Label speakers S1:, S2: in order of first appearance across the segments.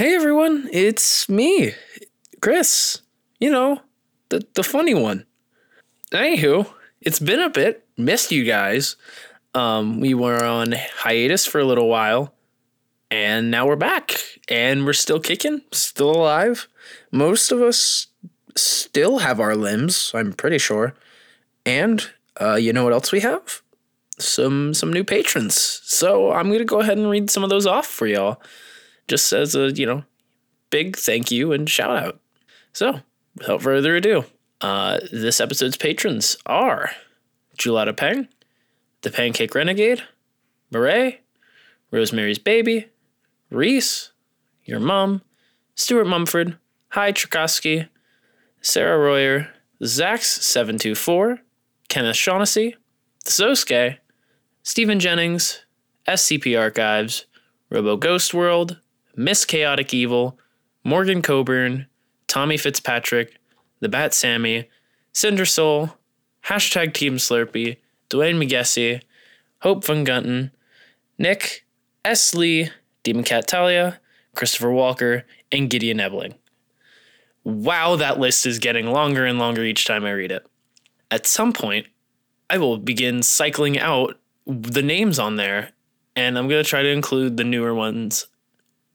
S1: Hey everyone, it's me, Chris. You know, the the funny one. Anywho, it's been a bit. Missed you guys. Um, we were on hiatus for a little while, and now we're back, and we're still kicking, still alive. Most of us still have our limbs. I'm pretty sure. And uh, you know what else we have? Some some new patrons. So I'm gonna go ahead and read some of those off for y'all just as a you know big thank you and shout out. So without further ado, uh, this episode's patrons are Julata Peng, the Pancake Renegade, Murray, Rosemary's Baby, Reese, your mom, Stuart Mumford, Hi Tchaikovsky, Sarah Royer, Zax724, Kenneth Shaughnessy, Zosuke, Stephen Jennings, SCP Archives, Robo Ghost World, Miss Chaotic Evil, Morgan Coburn, Tommy Fitzpatrick, The Bat Sammy, Cinder Soul, hashtag Team Slurpee, Dwayne McGessie, Hope Van Gunton, Nick, S. Lee, Demon Cat Talia, Christopher Walker, and Gideon Ebling. Wow, that list is getting longer and longer each time I read it. At some point, I will begin cycling out the names on there, and I'm going to try to include the newer ones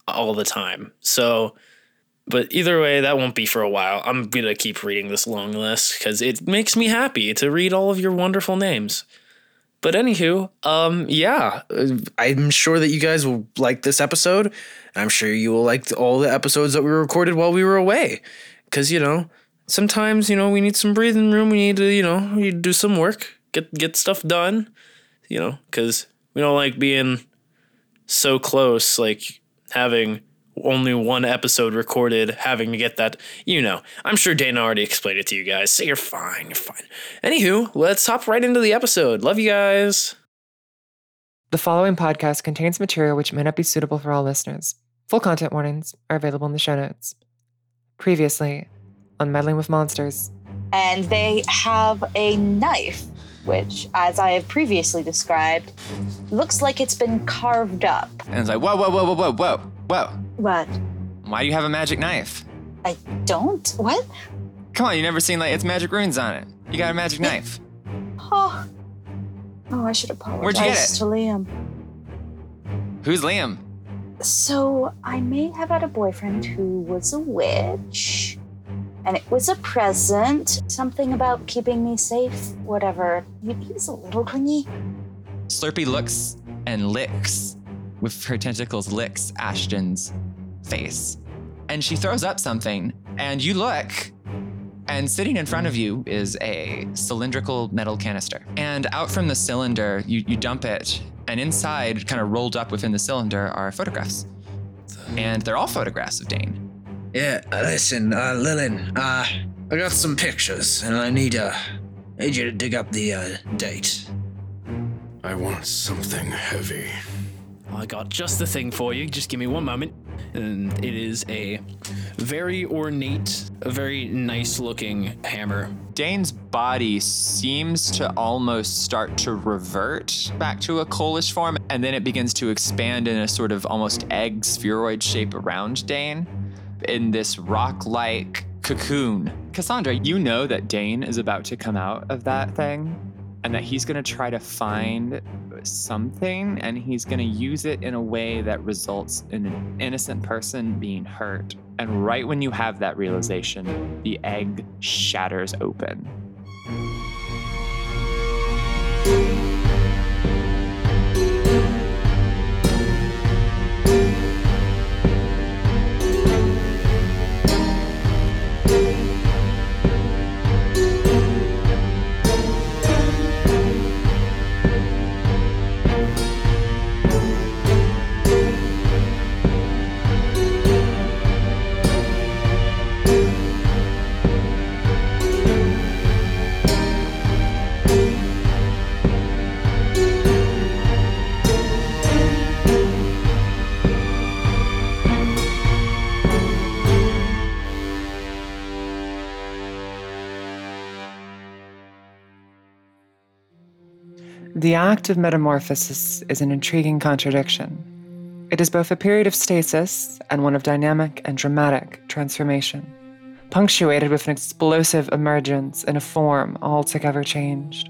S1: all the time. So, but either way, that won't be for a while. I'm going to keep reading this long list because it makes me happy to read all of your wonderful names. But anywho, um, yeah, I'm sure that you guys will like this episode. I'm sure you will like all the episodes that we recorded while we were away, because you know sometimes you know we need some breathing room. We need to you know we do some work, get get stuff done, you know, because we don't like being so close, like having only one episode recorded, having to get that, you know. I'm sure Dana already explained it to you guys, so you're fine, you're fine. Anywho, let's hop right into the episode. Love you guys.
S2: The following podcast contains material which may not be suitable for all listeners. Full content warnings are available in the show notes. Previously, on Meddling with Monsters.
S3: And they have a knife, which, as I have previously described, looks like it's been carved up.
S4: And it's like, whoa, whoa, whoa, whoa, whoa, whoa, whoa.
S3: What?
S4: Why do you have a magic knife?
S3: I don't? What?
S4: Come on, you never seen like it's magic runes on it. You got a magic knife.
S3: Oh. Oh, I should apologize
S4: Where'd you get it?
S3: to Liam.
S4: Who's Liam?
S3: So, I may have had a boyfriend who was a witch. And it was a present. Something about keeping me safe, whatever. He was a little clingy.
S4: Slurpy looks and licks with her tentacles, licks Ashton's face. And she throws up something, and you look, and sitting in front of you is a cylindrical metal canister. And out from the cylinder, you, you dump it, and inside, kind of rolled up within the cylinder, are photographs. And they're all photographs of Dane.
S5: Yeah, uh, listen, uh, Lillian, uh, I got some pictures, and I need, uh, need you to dig up the, uh, date.
S6: I want something heavy.
S1: I got just the thing for you. Just give me one moment. And it is a very ornate, a very nice looking hammer.
S4: Dane's body seems to almost start to revert back to a coalish form, and then it begins to expand in a sort of almost egg spheroid shape around Dane in this rock like cocoon. Cassandra, you know that Dane is about to come out of that thing and that he's going to try to find something and he's going to use it in a way that results in an innocent person being hurt. And right when you have that realization, the egg shatters open.
S2: The act of metamorphosis is an intriguing contradiction. It is both a period of stasis and one of dynamic and dramatic transformation, punctuated with an explosive emergence in a form altogether changed.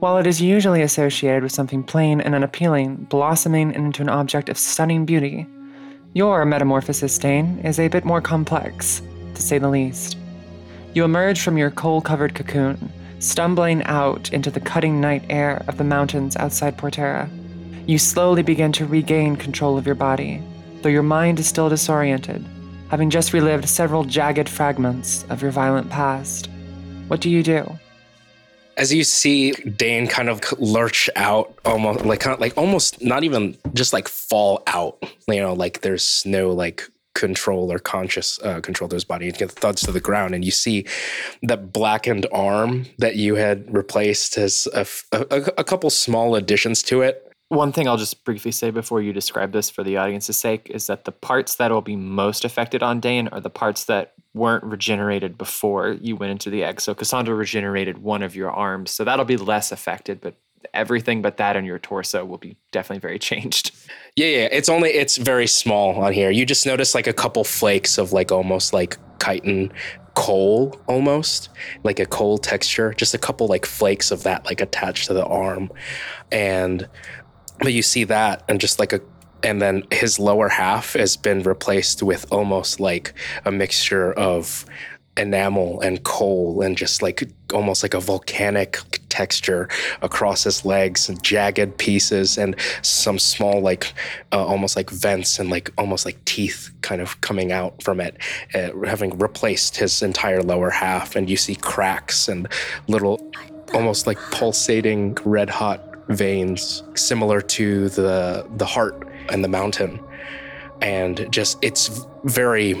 S2: While it is usually associated with something plain and unappealing blossoming into an object of stunning beauty, your metamorphosis, Dane, is a bit more complex, to say the least. You emerge from your coal covered cocoon, stumbling out into the cutting night air of the mountains outside Portera. You slowly begin to regain control of your body, though your mind is still disoriented, having just relived several jagged fragments of your violent past. What do you do?
S7: as you see Dane kind of lurch out, almost like kind of like almost not even just like fall out. You know, like there's no like control or conscious uh, control to his body. He gets thuds to the ground, and you see that blackened arm that you had replaced has a, couple small additions to it.
S4: One thing I'll just briefly say before you describe this for the audience's sake is that the parts that will be most affected on Dane are the parts that weren't regenerated before you went into the egg. So Cassandra regenerated one of your arms, so that'll be less affected, but everything but that in your torso will be definitely very changed.
S7: Yeah, yeah. It's only it's very small on here. You just notice like a couple flakes of like almost like chitin coal almost like a coal texture just a couple like flakes of that like attached to the arm and but you see that and just like a and then his lower half has been replaced with almost like a mixture of enamel and coal and just like almost like a volcanic texture across his legs and jagged pieces and some small like uh, almost like vents and like almost like teeth kind of coming out from it uh, having replaced his entire lower half. And you see cracks and little almost like pulsating red hot veins similar to the the heart and the mountain. And just it's very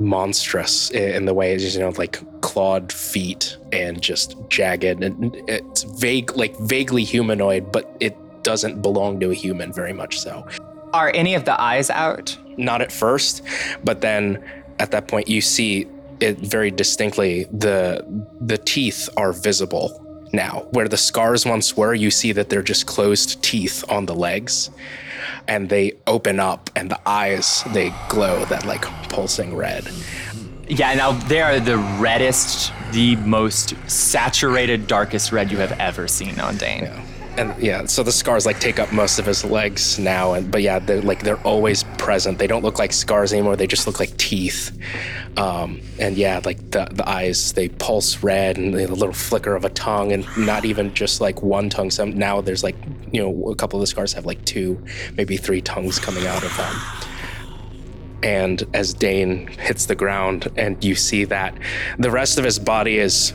S7: monstrous in the way it's you know like clawed feet and just jagged. And it's vague like vaguely humanoid but it doesn't belong to a human very much so.
S4: Are any of the eyes out?
S7: not at first but then at that point you see it very distinctly. The the teeth are visible now where the scars once were you see that they're just closed teeth on the legs and they open up and the eyes they glow that like pulsing red
S4: Yeah, now they are the reddest, the most saturated, darkest red you have ever seen on Dane.
S7: And yeah so the scars like take up most of his legs now and but yeah they're like they're always present. They don't look like scars anymore they just look like teeth. Um, and yeah like the, the eyes they pulse red and a little flicker of a tongue and not even just like one tongue. Some now there's like you know a couple of the scars have like two maybe three tongues coming out of them. And as Dane hits the ground and you see that the rest of his body is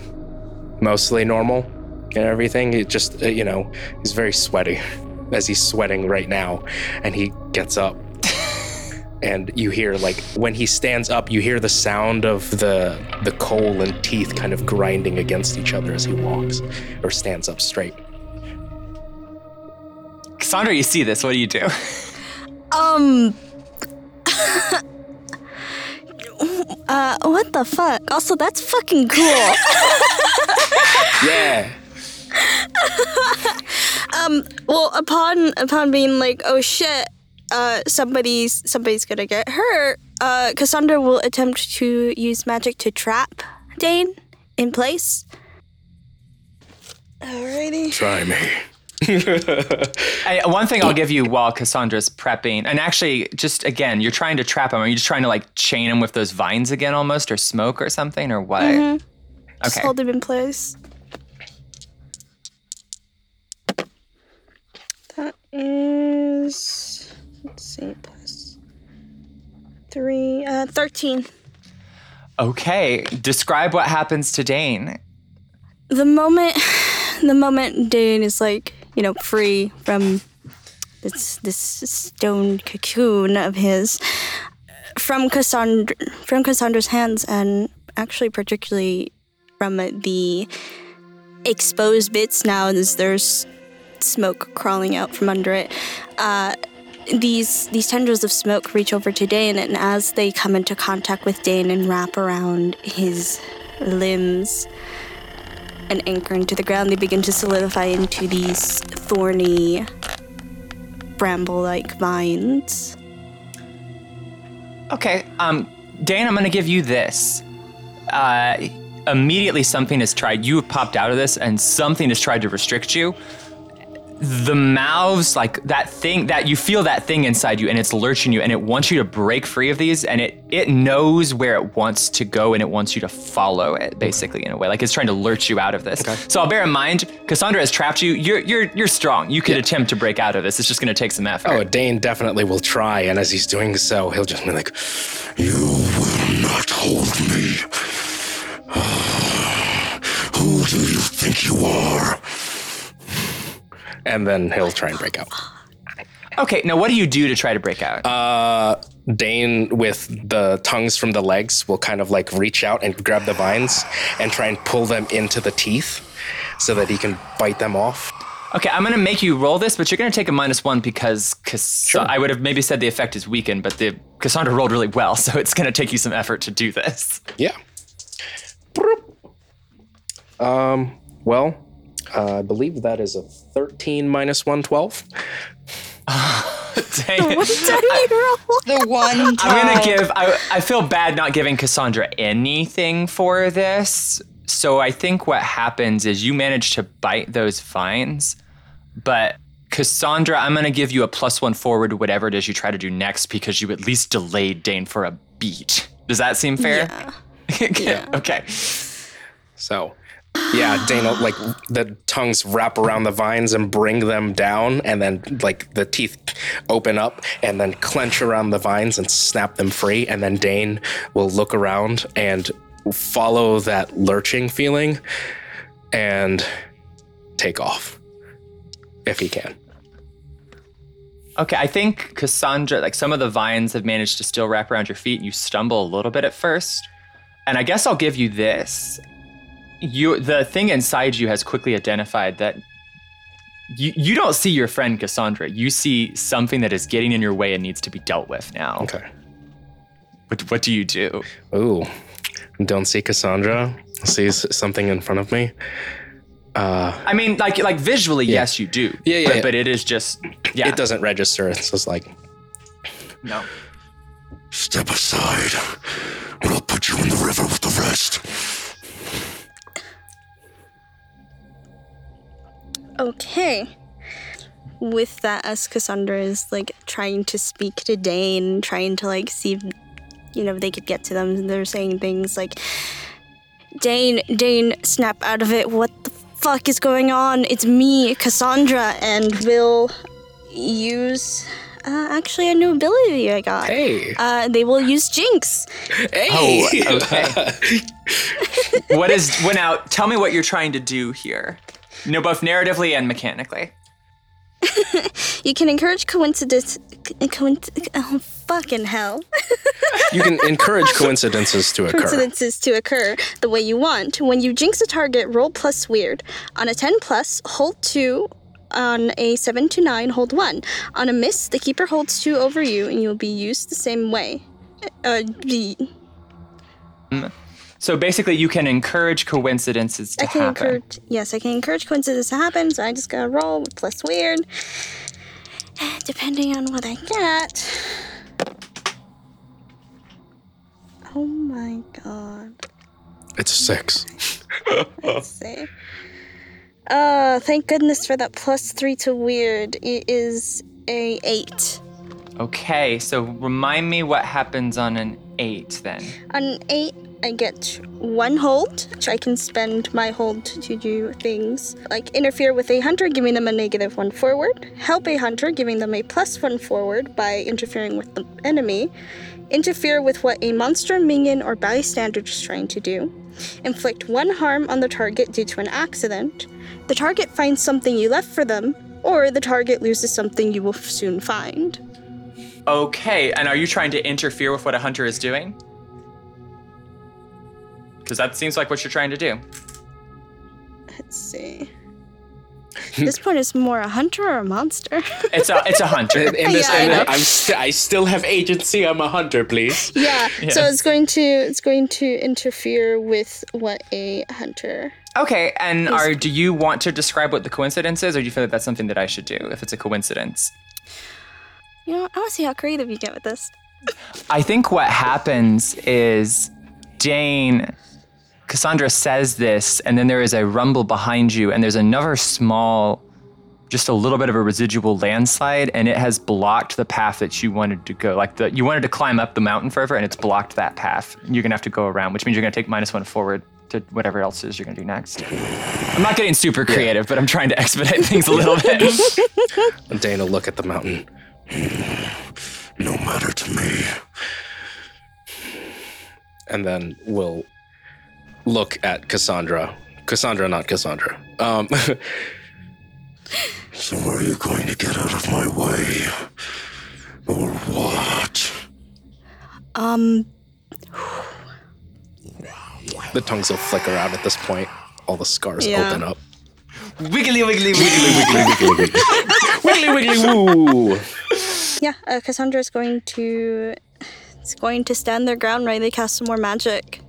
S7: mostly normal and everything. It just, uh, you know, he's very sweaty as he's sweating right now. And he gets up. and you hear like when he stands up, you hear the sound of the the coal and teeth kind of grinding against each other as he walks or stands up straight.
S4: Cassandra, you see this. What do you do?
S8: Um. uh, what the fuck? Also, that's fucking cool.
S7: Yeah.
S8: um. Well, upon upon being like, oh shit, uh, somebody's somebody's gonna get hurt. Uh, Cassandra will attempt to use magic to trap Dane in place. Alrighty.
S6: Try me.
S4: I, one thing I'll give you while Cassandra's prepping, and actually, just again, you're trying to trap him. Are you just trying to like chain him with those vines again, almost, or smoke or something, or what?
S8: Just
S4: Okay.
S8: hold him in place. That is let's see, plus three, uh, thirteen.
S4: Okay. Describe what happens to Dane.
S8: the moment the moment Dane is like, you know, free from this this stone cocoon of his from Cassandra from Cassandra's hands and actually particularly from the exposed bits now there's smoke crawling out from under it. Uh these these tendrils of smoke reach over to Dane and as they come into contact with Dane and wrap around his limbs and anchor into the ground, they begin to solidify into these thorny bramble-like vines.
S4: Okay, um, Dane, I'm gonna give you this. Uh, immediately something has tried, you have popped out of this, and something has tried to restrict you. The mouths, like that thing, that you feel that thing inside you, and it's lurching you, and it wants you to break free of these, and it it knows where it wants to go, and it wants you to follow it, basically in a way, like it's trying to lurch you out of this. So I'll bear in mind, Cassandra has trapped you. You're you're you're strong. You could attempt to break out of this. It's just gonna take some effort.
S7: Oh, Dane definitely will try, and as he's doing so, he'll just be like,
S6: You will not hold me. Who do you think you are?
S7: And then he'll try and break out.
S4: Okay, now what do you do to try to break out?
S7: Uh, Dane, with the tongues from the legs, will kind of like reach out and grab the vines and try and pull them into the teeth so that he can bite them off.
S4: Okay, I'm gonna make you roll this, but you're gonna take a minus one because Cass- I would have maybe said the effect is weakened, but the Cassandra rolled really well, so it's gonna take you some effort to do this.
S7: Yeah. Um, well, uh, I believe that is a 13 minus 112.
S4: Dang.
S8: What did you roll?
S3: The one
S4: I'm gonna give. I, I feel bad not giving Cassandra anything for this. So I think what happens is you manage to bite those vines, but Cassandra, I'm gonna give you a plus one forward whatever it is you try to do next because you at least delayed Dane for a beat. Does that seem fair?
S8: Yeah. Yeah.
S4: okay.
S7: So, yeah, Dane, like the tongues wrap around the vines and bring them down, and then like the teeth open up and then clench around the vines and snap them free. And then Dane will look around and follow that lurching feeling and take off if he can.
S4: Okay, I think Cassandra, like some of the vines have managed to still wrap around your feet. and You stumble a little bit at first. And I guess I'll give you this. You the thing inside you has quickly identified that you you don't see your friend Cassandra. You see something that is getting in your way and needs to be dealt with now.
S7: Okay.
S4: What what do you do?
S7: Ooh, don't see Cassandra. Sees something in front of me.
S4: Uh, I mean, like like visually, yes, you do.
S7: Yeah, yeah,
S4: But,
S7: yeah.
S4: but it is just yeah.
S7: It doesn't register. It's just like
S4: No.
S6: Step aside, or I'll put you in the river with the rest.
S8: Okay. With that, as Cassandra is like trying to speak to Dane, trying to like see if you know they could get to them, they're saying things like, "Dane, Dane, snap out of it! What the fuck is going on? It's me, Cassandra, and we'll use." Uh, actually, a new ability I got.
S7: Hey.
S8: Uh, they will use Jinx.
S7: Hey.
S4: Oh, okay. what is well now? Tell me what you're trying to do here. No, both narratively and mechanically.
S8: You can encourage coincidence. Coinc- oh, fucking hell.
S7: you can encourage coincidences to occur.
S8: coincidences to occur the way you want. When you jinx a target, roll plus weird. On a 10 plus, hold 2. On a 7 to 9, hold 1. On a miss, the keeper holds 2 over you and you'll be used the same way. Uh, be,
S4: So basically, you can encourage coincidences to
S8: I can
S4: happen.
S8: encourage, yes, I can encourage coincidences to happen, so I just gotta roll with plus weird. Depending on what I get. Oh my god.
S7: It's a six.
S8: Let's see. Uh, thank goodness for that plus three to weird. It is a eight.
S4: Okay, so remind me what happens on an eight then.
S8: On an eight, I get one hold, which I can spend my hold to do things. Like interfere with a hunter, giving them a negative one forward, help a hunter, giving them a plus one forward by interfering with the enemy, interfere with what a monster, minion, or bystander is trying to do, inflict one harm on the target due to an accident, the target finds something you left for them, or the target loses something you will soon find.
S4: Okay, and are you trying to interfere with what a hunter is doing? Because that seems like what you're trying to do.
S8: Let's see. At this point, it's more a hunter or a monster.
S4: It's a it's a hunter.
S7: In, in this,
S8: Yeah, I
S7: in
S8: know.
S7: I'm st- I still have agency. I'm a hunter, please.
S8: yeah, so it's going to it's going to interfere with what a hunter.
S4: Okay, and are do you want to describe what the coincidence is, or do you feel like that's something that I should do if it's a coincidence?
S8: You know, I want to see how creative you get with this.
S4: I think what happens is Dane, Cassandra says this, and then there is a rumble behind you, and there's another small, just a little bit of a residual landslide, and it has blocked the path that you wanted to go. Like the you wanted to climb up the mountain further, and it's blocked that path. You're gonna have to go around, which means you're gonna take minus one forward to whatever else it is you're gonna do next. I'm not getting super creative, but I'm trying to expedite things a little bit.
S7: Dana, look at the mountain.
S6: No matter to me.
S7: and then we'll look at Cassandra. Cassandra, not Cassandra. Um,
S6: So are you going to get out of my way? Or what?
S8: Um,
S7: the tongues will flicker out at this point. All the scars
S8: Yeah.
S7: open up.
S4: wiggly, wiggly, wiggly.
S7: wiggly, wiggly, wiggly. wiggly, wiggly, woo!
S8: yeah, uh, Cassandra is going to. It's going to stand their ground right. They cast some more magic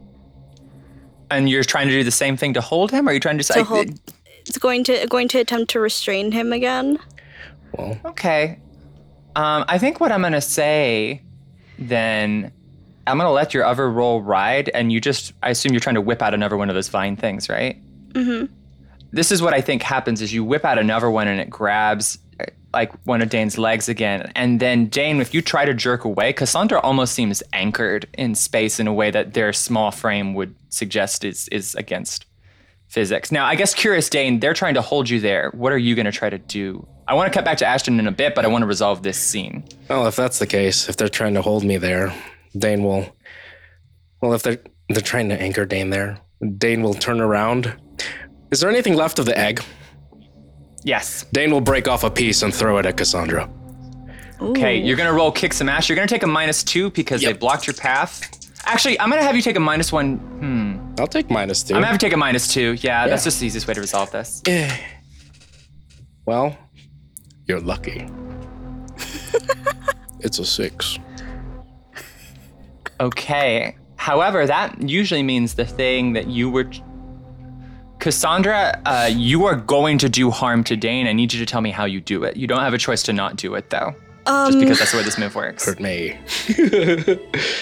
S4: And you're trying to do the same thing to hold him? Or are you trying to
S8: to hold. It's going to going to attempt to restrain him again.
S7: Well,
S4: Okay. Um, I think what I'm gonna say then I'm gonna let your other roll ride, and you just I assume you're trying to whip out another one of those vine things, right? Mm-hmm. This is what I think happens is you whip out another one and it grabs like one of Dane's legs again. And then Dane, if you try to jerk away, Cassandra almost seems anchored in space in a way that their small frame would suggest is is against physics. Now, I guess curious, Dane, they're trying to hold you there. What are you going to try to do? I want to cut back to Ashton in a bit, but I want to resolve this scene.
S7: well, if that's the case, if they're trying to hold me there, Dane will. Well, if they're they're trying to anchor Dane there, Dane will turn around. Is there anything left of the egg?
S4: Yes.
S7: Dane will break off a piece and throw it at Cassandra.
S4: Okay, you're going to roll kick some ass. You're going to take a minus two because they blocked your path. Actually, I'm going to have you take a minus one. Hmm.
S7: I'll take minus two.
S4: I'm going to have you take a minus two. Yeah, that's just the easiest way to resolve this.
S7: Well, you're lucky. it's a six.
S4: Okay. However, that usually means the thing that you were. Cassandra, uh, you are going to do harm to Dane. I need you to tell me how you do it. You don't have a choice to not do it, though. Just because that's the way this move works.
S7: Hurt me.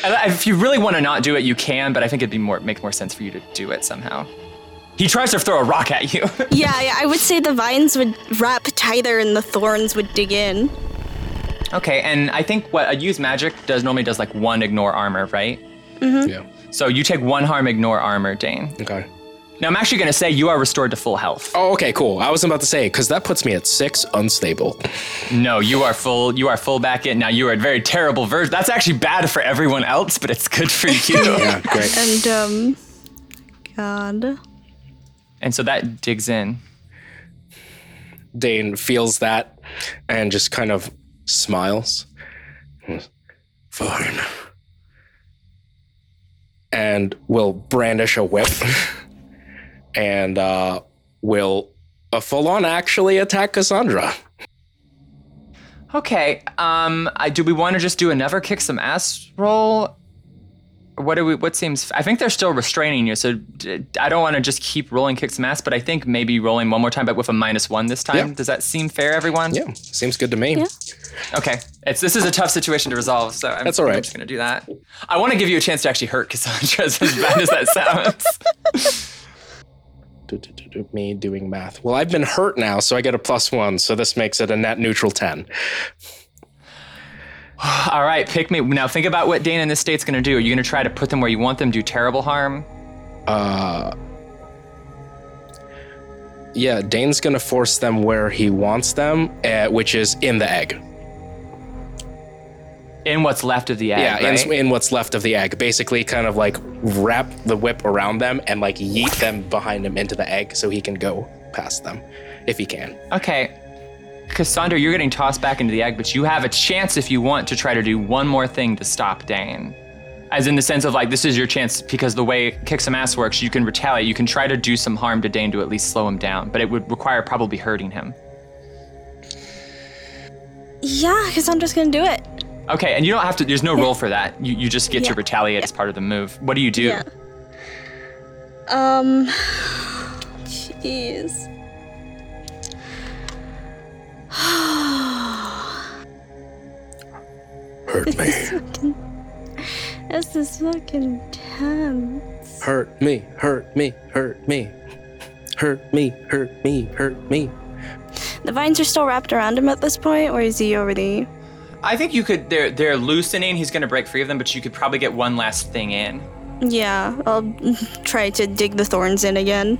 S4: And If you really want to not do it, you can, but I think it'd be more make more sense for you to do it somehow. He tries to throw a rock at you.
S8: Yeah, yeah, I would say the vines would wrap tighter and the thorns would dig in.
S4: okay, and I think what a use magic does normally does like one ignore armor, right? Mm-hmm.
S7: Yeah.
S4: So you take one harm, ignore armor, Dane.
S7: Okay.
S4: Now I'm actually gonna say you are restored to full health.
S7: Oh, okay, cool. I was about to say because that puts me at six, unstable.
S4: No, you are full. You are full back in. Now you are a very terrible version. That's actually bad for everyone else, but it's good for you.
S7: Yeah, great.
S8: And, um. God.
S4: and so that digs in.
S7: Dane feels that and just kind of smiles
S6: Fine.
S7: and will brandish a whip and uh, will uh, full on actually attack Cassandra.
S4: Okay. Um. I, do we want to just do another kick some ass roll? What do we? What seems? I think they're still restraining you, so d- I don't want to just keep rolling kick some ass. But I think maybe rolling one more time, but with a minus one this time.
S7: Yeah.
S4: Does that seem fair, everyone?
S7: Yeah, seems good to me.
S4: Okay. It's this is a tough situation to resolve, so I'm,
S7: That's all right.
S4: I'm just gonna do that. I want to give you a chance to actually hurt Cassandra, as bad as that sounds.
S7: Do, do, do, Me doing math. Well, I've been hurt now, so I get a plus one. So this makes it a net neutral 10.
S4: All right, pick me. Now think about what Dane in this state's gonna do. Are you gonna try to put them where you want them, do terrible harm?
S7: Uh, yeah, Dane's gonna force them where he wants them, uh, which is in the egg.
S4: In what's left of the egg,
S7: yeah,
S4: right?
S7: in, in what's left of the egg. Basically, kind of like wrap the whip around them and like yeet them behind him into the egg so he can go past them if he can.
S4: Okay. Cassandra, you're getting tossed back into the egg, but you have a chance if you want to try to do one more thing to stop Dane. As in the sense of like, this is your chance because the way Kick Some Ass works, you can retaliate. You can try to do some harm to Dane to at least slow him down, but it would require probably hurting him.
S8: Yeah, Cassandra's gonna do it.
S4: Okay, and you don't have to, there's no roll for that. You, you just get to
S8: Yeah.
S4: retaliate as part of the move. What do you do?
S8: Yeah. Um. Jeez.
S6: Hurt me.
S8: This is fucking tense.
S7: Hurt me, hurt me, hurt me. Hurt me, hurt me, hurt me.
S8: The vines are still wrapped around him at this point, or is he already?
S4: I think you could. They're they're loosening. He's gonna break free of them, but you could probably get one last thing in.
S8: Yeah, I'll try to dig the thorns in again.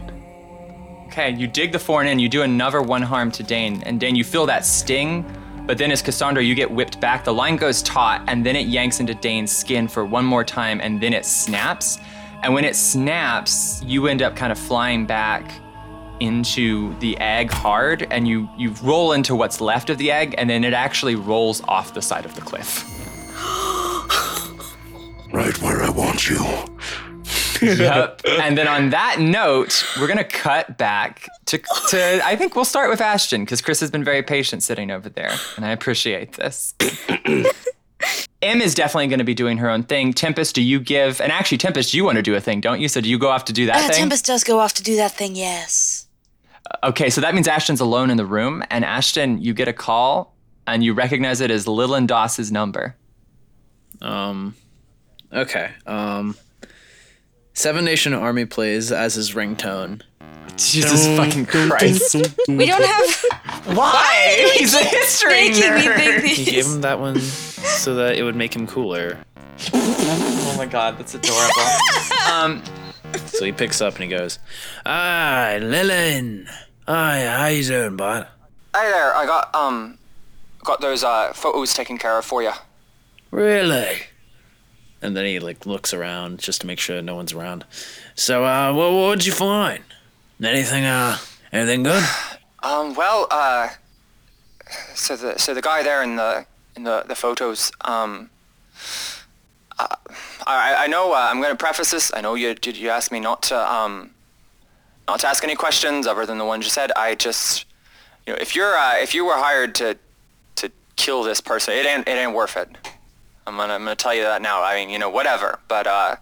S4: Okay, you dig the thorn in. You do another one harm to Dane, and Dane, you feel that sting. But then, as Cassandra, you get whipped back. The line goes taut, and then it yanks into Dane's skin for one more time, and then it snaps. And when it snaps, you end up kind of flying back into the egg hard, and you you roll into what's left of the egg, and then it actually rolls off the side of the cliff.
S6: Right where I want you.
S4: yep. And then on that note, we're gonna cut back to to. I think we'll start with Ashton because Chris has been very patient sitting over there, and I appreciate this. M is definitely going to be doing her own thing. Tempest, do you give? And actually, Tempest, you want to do a thing, don't you? So do you go off to do that
S9: Uh,
S4: thing?
S9: Tempest does go off to do that thing, yes.
S4: Okay, so that means Ashton's alone in the room, and Ashton, you get a call, and you recognize it as Lillian Doss's number.
S1: Um, okay. Um, Seven Nation Army plays as his ringtone.
S4: Jesus fucking Christ!
S9: We don't have.
S4: Why? He's a history
S9: making me
S4: nerd.
S9: think
S1: He
S9: these.
S1: gave him that one so that it would make him cooler.
S4: Oh my god, that's adorable. um,
S1: So he picks up and he goes, "Hi, Lillian. Hi, how you doing, bud?
S10: Hey there, I got um got those uh photos taken care of for you.
S1: Really?" And then he like looks around just to make sure no one's around. So, uh, what what'd you find? Anything, uh, anything good?
S10: Um well, uh so the so the guy there in the in the the photos um I I know uh, I'm going to preface this. I know you did you asked me not to um not to ask any questions other than the ones you said. I just you know, if you're uh, if you were hired to to kill this person, it ain't it ain't worth it. I'm gonna I'm gonna tell you that now. I mean, you know, whatever. But uh,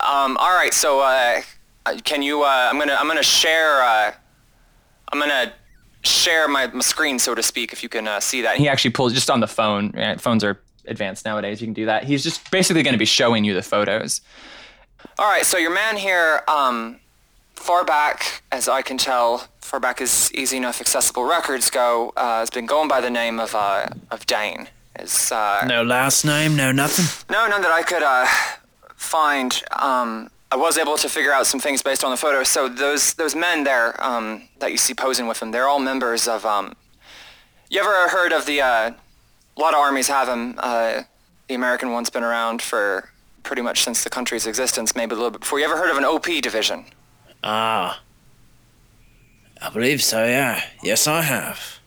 S10: um, all right. So uh, uh, can you? Uh, I'm gonna I'm gonna share. Uh, I'm gonna share my, my screen, so to speak, if you can uh, see that.
S4: he actually pulls just on the phone. Phones are advanced nowadays. You can do that. He's just basically going to be showing you the photos.
S10: All right. So your man here, um, far back as I can tell, far back as easy enough accessible records go, uh, has been going by the name of uh, of Dane. Is uh,
S1: No last name, no nothing.
S10: No, none that I could uh, find. Um, I was able to figure out some things based on the photos. So those those men there um, that you see posing with him, they're all members of. Um, you ever heard of the? A lot of armies have them. Uh, the American one's been around for pretty much since the country's existence, maybe a little bit before. You ever heard of an OP division?
S1: Ah, I believe so. Yeah, yes, I have.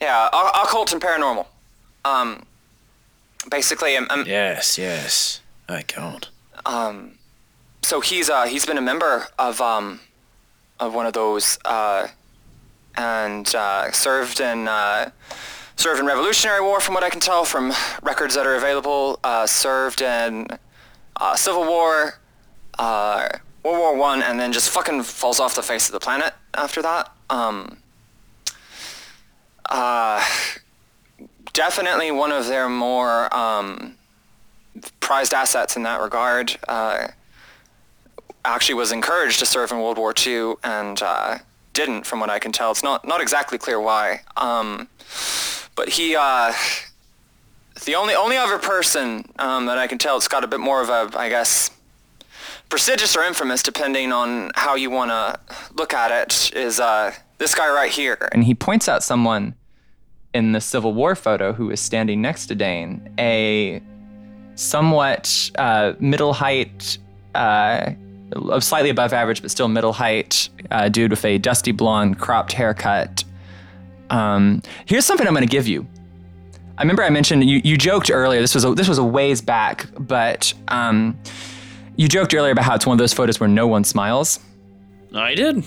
S10: Yeah, occult and paranormal. Um, basically, um, um,
S1: Yes, yes. I can't.
S10: um, so he's uh, he's been a member of um, of one of those uh, and uh, served in uh, served in Revolutionary War, from what I can tell from records that are available. Uh, served in uh, Civil War, uh, World War One, and then just fucking falls off the face of the planet after that. Um, uh, definitely one of their more um, prized assets in that regard. Uh, actually was encouraged to serve in World War II and uh, didn't, from what I can tell. It's not not exactly clear why. Um, but he, uh, the only only other person um, that I can tell, it's got a bit more of a, I guess, prestigious or infamous, depending on how you want to look at it, is uh, this guy right here.
S4: And he points out someone in the Civil War photo who is standing next to Dane, a somewhat uh, middle height, uh, slightly above average, but still middle height uh, dude with a dusty blonde cropped haircut. Um, here's something I'm going to give you. I remember I mentioned you, you joked earlier. This was a, this was a ways back, but um, you joked earlier about how it's one of those photos where no one smiles.
S1: I did.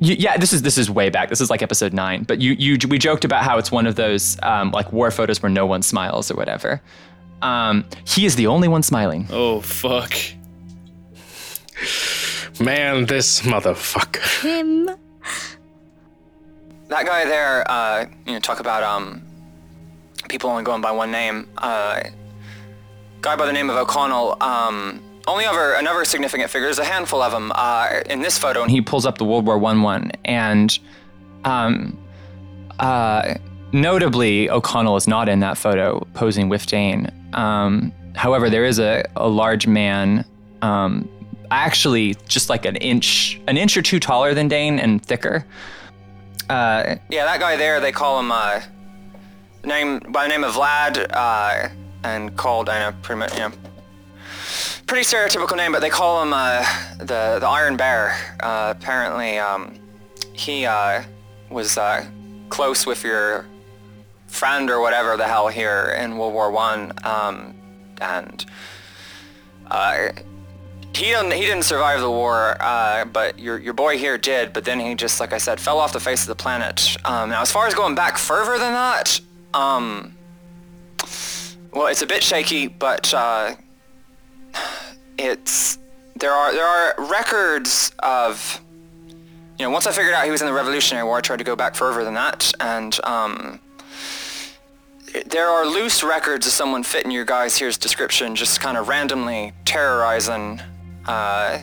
S4: You, yeah, this is this is way back. This is like episode nine. But you you we joked about how it's one of those um, like war photos where no one smiles or whatever. Um, he is the only one smiling.
S1: Oh fuck.
S7: Man, this motherfucker.
S8: Him.
S10: That guy there, uh, you know, talk about um,
S4: people only going by one name. Uh, guy by the name of O'Connell. Um, only other another significant figure. There's a handful of them uh, in this photo, and he pulls up the World War One one, and um, uh, notably, O'Connell is not in that photo posing with Dane. Um, however, there is a, a large man, um, actually just like an inch, an inch or two taller than Dane and thicker. Uh, yeah, that guy there, they call him uh, name by the name of Vlad, uh, and called I know pretty much you know pretty stereotypical name, but they call him uh, the the Iron Bear. Uh, apparently, um, he uh, was close with your friend or whatever the hell here in World War One, um, and he didn't he didn't survive the war, uh, but your your boy here did. But then he just, like I said, fell off the face of the planet. Um, now, as far as going back further than that, um, well, it's a bit shaky, but uh, it's there are there are records of you know once I figured out he was in the Revolutionary War, I tried to go back further than that, and um, there are loose records of someone fitting your guys here's description, just kind of randomly terrorizing. Uh,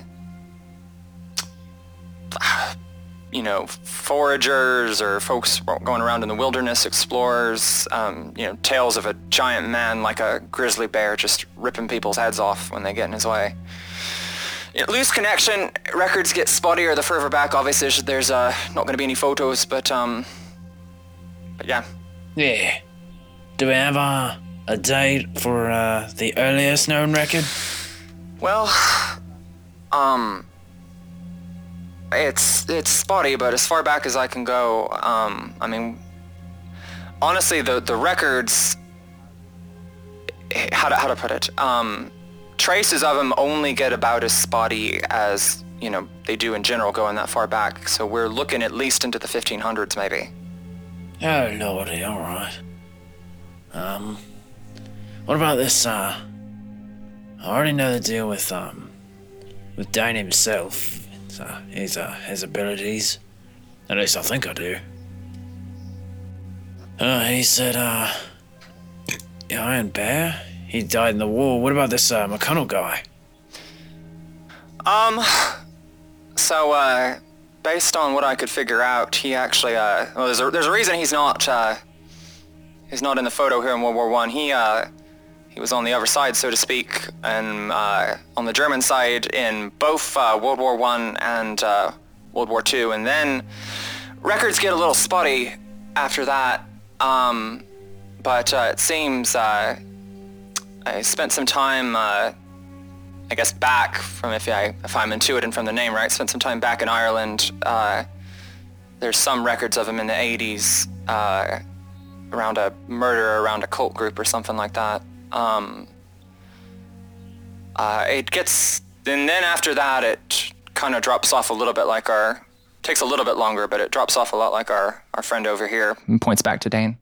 S4: you know, foragers or folks going around in the wilderness, explorers, um, you know, tales of a giant man like a grizzly bear just ripping people's heads off when they get in his way. You know, loose connection, records get spottier the further back. Obviously, there's, uh, not going to be any photos, but, um, but yeah.
S1: Yeah. Do we have a, a date for uh, the earliest known record?
S4: Well, um, it's it's spotty, but as far back as I can go, um, I mean, honestly, the the records, how to how to put it, um, traces of them only get about as spotty as you know they do in general going that far back. So we're looking at least into the 1500s, maybe.
S1: Oh lordy, all right. Um, what about this? Uh, I already know the deal with um, with Dane himself. Uh, his uh, his abilities. At least I think I do. Uh, he said, uh, Iron Bear. He died in the war. What about this uh, McConnell guy?
S4: Um, so uh, based on what I could figure out, he actually uh, well, there's a, there's a reason he's not uh, he's not in the photo here in World War One. He uh, he was on the other side, so to speak, and uh, on the German side in both uh, World War One and uh, World War Two, and then records get a little spotty after that. Um, but uh, it seems uh, I spent some time, uh, I guess, back from if I if I'm intuiting from the name right, spent some time back in Ireland. there's some records of him in the 80s around a murder around a cult group or something like that. Um, uh, it gets, and then after that, it kind of drops off a little bit like our, takes a little bit longer, but it drops off a lot like our, our friend over here.
S11: And points back to Dane.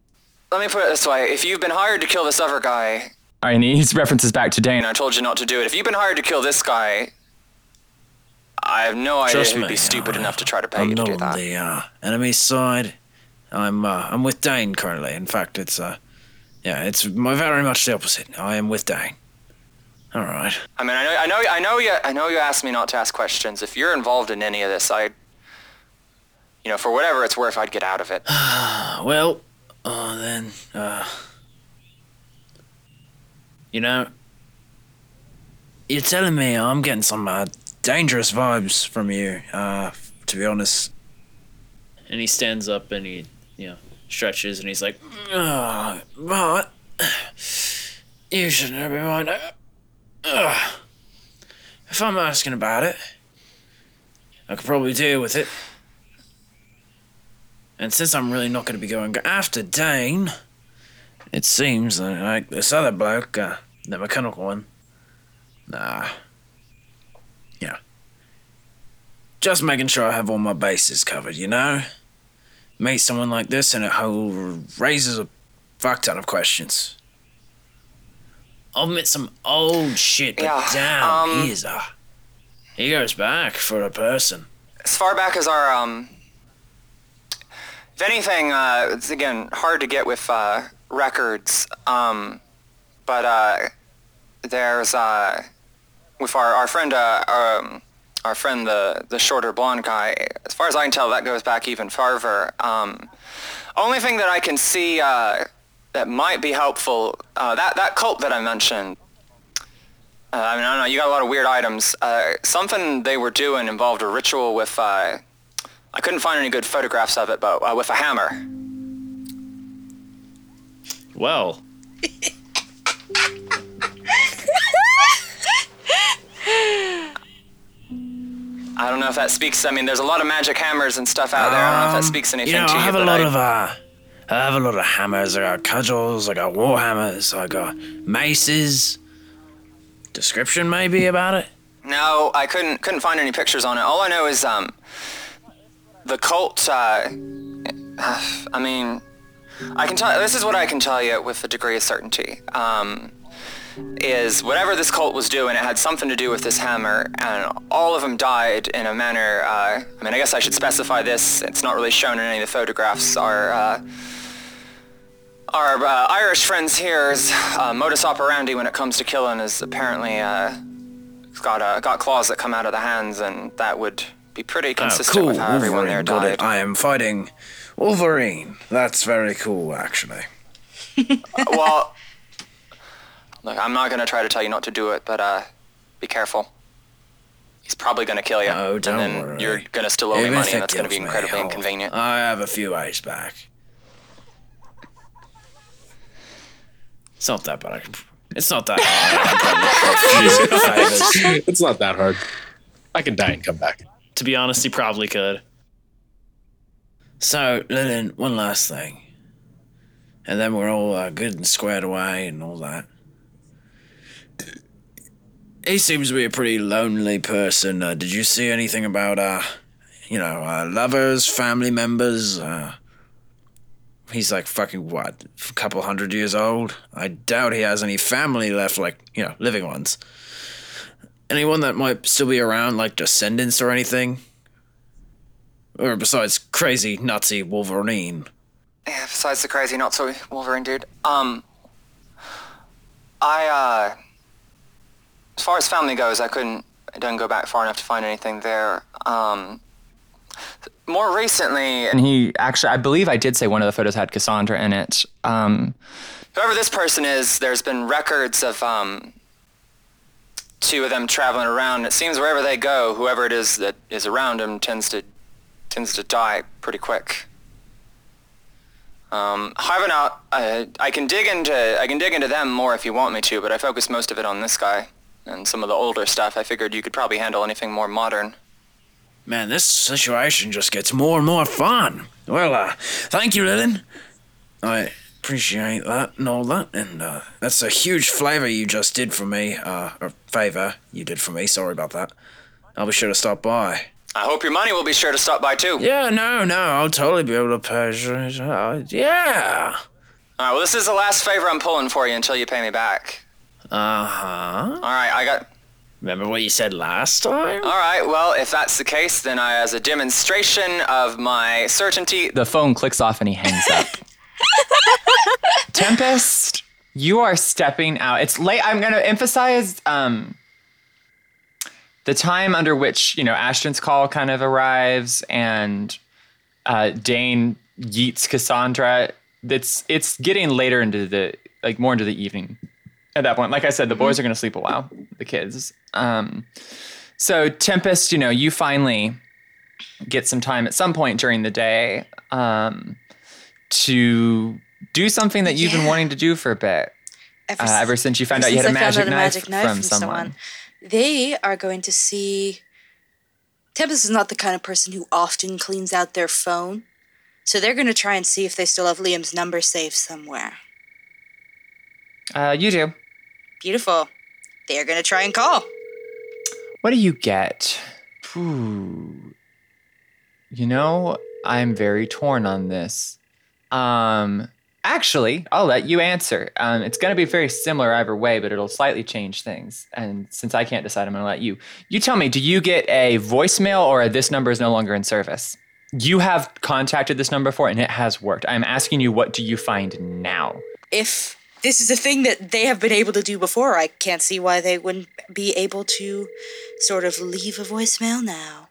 S4: Let me put it this way. If you've been hired to kill this other guy, I
S11: and he references back to Dane.
S4: I told you not to do it. If you've been hired to kill this guy, I have no idea
S1: Trust
S4: who'd
S1: me,
S4: be stupid enough to try to pay
S1: I'm
S4: you to
S1: not
S4: do
S1: on the uh, enemy side. I'm uh, I'm with Dane currently. In fact, it's uh, yeah, it's very much the opposite. I am with Dane. All right.
S4: I mean, I know, I know, I know you, I know you asked me not to ask questions. If you're involved in any of this, I, you know, for whatever it's worth, I'd get out of it.
S1: well, uh, then, uh, you know, you're telling me I'm getting some uh, dangerous vibes from you. Uh, to be honest. And he stands up and he, you know, stretches and he's like, but you shouldn't have been mind. Uh, if I'm asking about it, I could probably deal with it. And since I'm really not going to be going after Dane, it seems like this other bloke, uh, the mechanical one, nah. Yeah. Just making sure I have all my bases covered, you know? Meet someone like this and it raises a fuck ton of questions. I'll admit some old shit, but
S4: Yeah,
S1: damn,
S4: um,
S1: he is a. He goes back for a person.
S4: as far back as our um if anything uh it's again hard to get with uh records. Um, but uh, there's uh, with our our friend uh, um, our friend the the shorter blonde guy. As far as I can tell, that goes back even farther. Um, only thing that I can see uh, that might be helpful uh, that that cult that I mentioned. Uh, I mean, I don't know. You got a lot of weird items. Uh, something they were doing involved a ritual with. Uh, I couldn't find any good photographs of it, but uh, with a hammer.
S12: Well,
S4: I don't know if that speaks. I mean, there's a lot of magic hammers and stuff out there. I don't know if that speaks anything
S1: Um, you know,
S4: to
S1: I
S4: you.
S1: have a lot
S4: I-
S1: of uh, I have a lot of hammers. I got cudgels. I got war hammers. I got maces. Description maybe about it.
S4: No, I couldn't couldn't find any pictures on it. All I know is um the cult uh I mean I can tell this is what I can tell you with a degree of certainty. Um is whatever this cult was doing, it had something to do with this hammer, and all of them died in a manner. Uh, I mean, I guess I should specify this. It's not really shown in any of the photographs. Our uh, our uh, Irish friends here's uh, modus operandi when it comes to killing is apparently uh, got uh, got claws that come out of the hands, and that would be pretty consistent
S1: oh, cool.
S4: with how everyone there died.
S1: I am fighting Wolverine. That's very cool, actually.
S4: well, look, I'm not gonna try to tell you not to do it, but uh, be careful. He's probably gonna kill you,
S1: Oh, don't
S4: and then
S1: worry.
S4: you're gonna still owe me money, and that's gonna be incredibly
S1: I'll-
S4: inconvenient.
S1: I have a few eyes back. It's not that bad. I—it's not that hard.
S7: it's not that hard. I can die and come back.
S12: to be honest, he probably could.
S1: So, Lillian, one last thing. And then we're all uh, good and squared away and all that. He seems to be a pretty lonely person. Uh, did you see anything about, uh, you know, uh, lovers, family members? Uh, he's like fucking, what, a couple hundred years old? I doubt he has any family left, like, you know, living ones. Anyone that might still be around, like descendants or anything? Or besides crazy Nazi Wolverine.
S4: Yeah, besides the crazy so Wolverine dude. Um I uh as far as family goes, I couldn't I didn't go back far enough to find anything there. Um more recently
S13: And he actually, I believe I did say one of the photos had Cassandra in it. Um,
S4: whoever this person is, there's been records of um two of them traveling around. It seems wherever they go, whoever it is that is around them tends to tends to die pretty quick. Um, however, now I, I can dig into I can dig into them more if you want me to, but I focus most of it on this guy and some of the older stuff. I figured you could probably handle anything more modern.
S1: Man, this situation just gets more and more fun. Well, uh, thank you, Lillian. I appreciate that and all that, and uh, that's a huge flavor you just did for me. Uh, or favor you did for me. Sorry about that. I'll be sure to stop by.
S4: I hope your money will be sure to stop by too.
S1: Yeah, no, no, I'll totally be able to pay. Uh, yeah.
S4: All right. Well, this is the last favor I'm pulling for you until you pay me back.
S1: Uh huh.
S4: All right. I got.
S1: Remember what you said last time?
S4: All right. Well, if that's the case, then I, as a demonstration of my certainty,
S13: the phone clicks off and he hangs up. Tempest, you are stepping out. It's late. I'm going to emphasize um, the time under which, you know, Ashton's call kind of arrives and uh, Dane yeets Cassandra. It's it's getting later into the like more into the evening at that point. Like I said, the boys are going to sleep a while, the kids. Um, so Tempest, you know, you finally get some time at some point during the day um, to do something that you've been wanting to do for a bit.
S9: Ever,
S13: Uh,
S9: s-
S13: ever since you found out you had a
S9: since I found
S13: magic knife,
S9: magic knife
S13: from,
S9: from
S13: someone.
S9: They are going to see. Tempest is not the kind of person who often cleans out their phone. So they're going to try and see if they still have Liam's number saved somewhere.
S13: Uh, you do.
S9: Beautiful. They're going to try and call.
S13: What do you get? Ooh. You know, I'm very torn on this. Um, actually, I'll let you answer. Um, it's going to be very similar either way, but it'll slightly change things. And since I can't decide, I'm going to let you. You tell me, do you get a voicemail or a this number is no longer in service? You have contacted this number before and it has worked. I'm asking you, what do you find now?
S9: if this is a thing that they have been able to do before, I can't see why they wouldn't be able to sort of leave a voicemail now.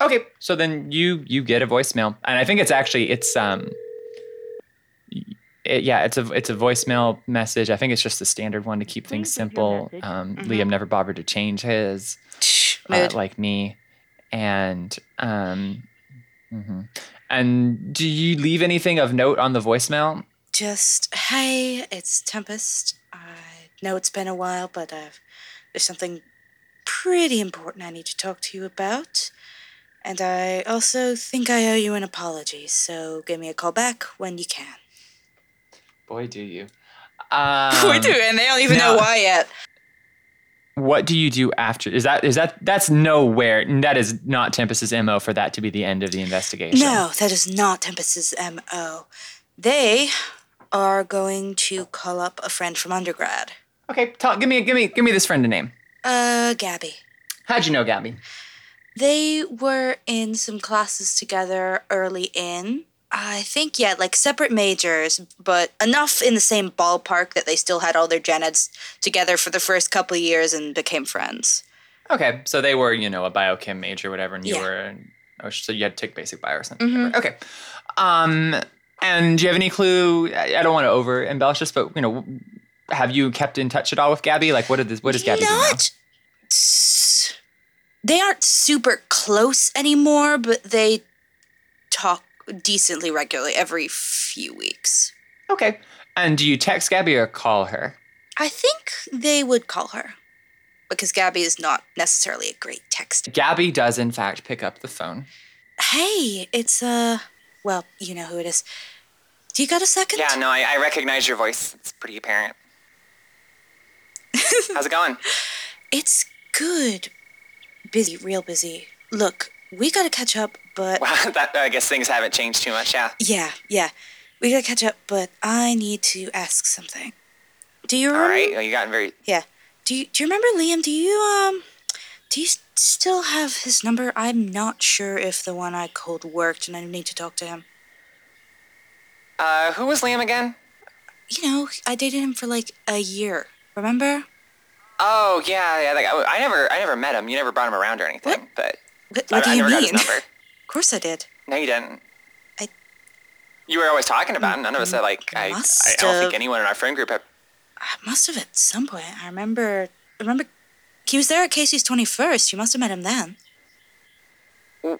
S14: Okay, so then you you get a voicemail, and I think it's actually it's um, it, yeah, it's a it's a voicemail message. I think it's just a standard one to keep things simple. Um, Liam never bothered to change his, uh, like me, and um, mhm. and do you leave anything of note on the voicemail?
S9: Just, hey, it's Tempest. I know it's been a while, but I've, there's something pretty important I need to talk to you about. And I also think I owe you an apology, so give me a call back when you can.
S14: Boy, do you. Um,
S9: we do, and they don't even
S14: now-
S9: know why yet.
S14: What do you do after? Is that is that that's nowhere? That is not Tempest's mo for that to be the end of the investigation.
S9: No, that is not Tempest's MO. They are going to call up a friend from undergrad.
S14: Okay, tell, give me give me give me this friend a name.
S9: Uh, Gabby.
S14: How'd you know Gabby?
S9: They were in some classes together early in. I think, yeah, like separate majors, but enough in the same ballpark that they still had all their gen eds together for the first couple of years and became friends.
S14: Okay, so they were you know a biochem major, or whatever, and you
S9: Yeah.
S14: were oh, so you had to take basic bio or something. Okay, um, and do you have any clue? I don't want to over embellish this, but you know, have you kept in touch at all with Gabby? Like, what did this? What does Gabby do?
S9: Not. They aren't super close anymore, but they talk decently regularly every few weeks.
S14: Okay, and do you text Gabby or call her?
S9: I think they would call her because Gabby is not necessarily a great texter.
S14: Gabby does in fact pick up the phone.
S9: Hey, it's uh, well, you know who it is. Do you got a second?
S4: Yeah, no, I, I recognize your voice. It's pretty apparent. How's it going?
S9: It's good. Busy, real busy. Look, we gotta catch up, but
S4: Well, that, I guess things haven't changed too much, yeah.
S9: yeah, yeah, we gotta catch up. But I need to ask something. Do you remember?
S4: right, well, you got very.
S9: Yeah. Do you do you remember Liam? Do you um? Do you still have his number? I'm not sure if the one I called worked, and I need to talk to him.
S4: Uh, who was Liam again?
S9: You know, I dated him for like a year. Remember?
S4: Oh yeah, yeah. That guy. I never, I never met him. You never brought him around or anything. But
S9: What,
S4: I,
S9: do
S4: I
S9: you
S4: never got his
S9: mean? Of course I did.
S4: No, you didn't.
S9: I-
S4: You were always talking about him. None of us had like. I, I,
S9: Must
S4: don't think anyone in our friend group had.
S9: I must have at some point. I remember. Remember. He was there at Casey's twenty first. You must have met him then.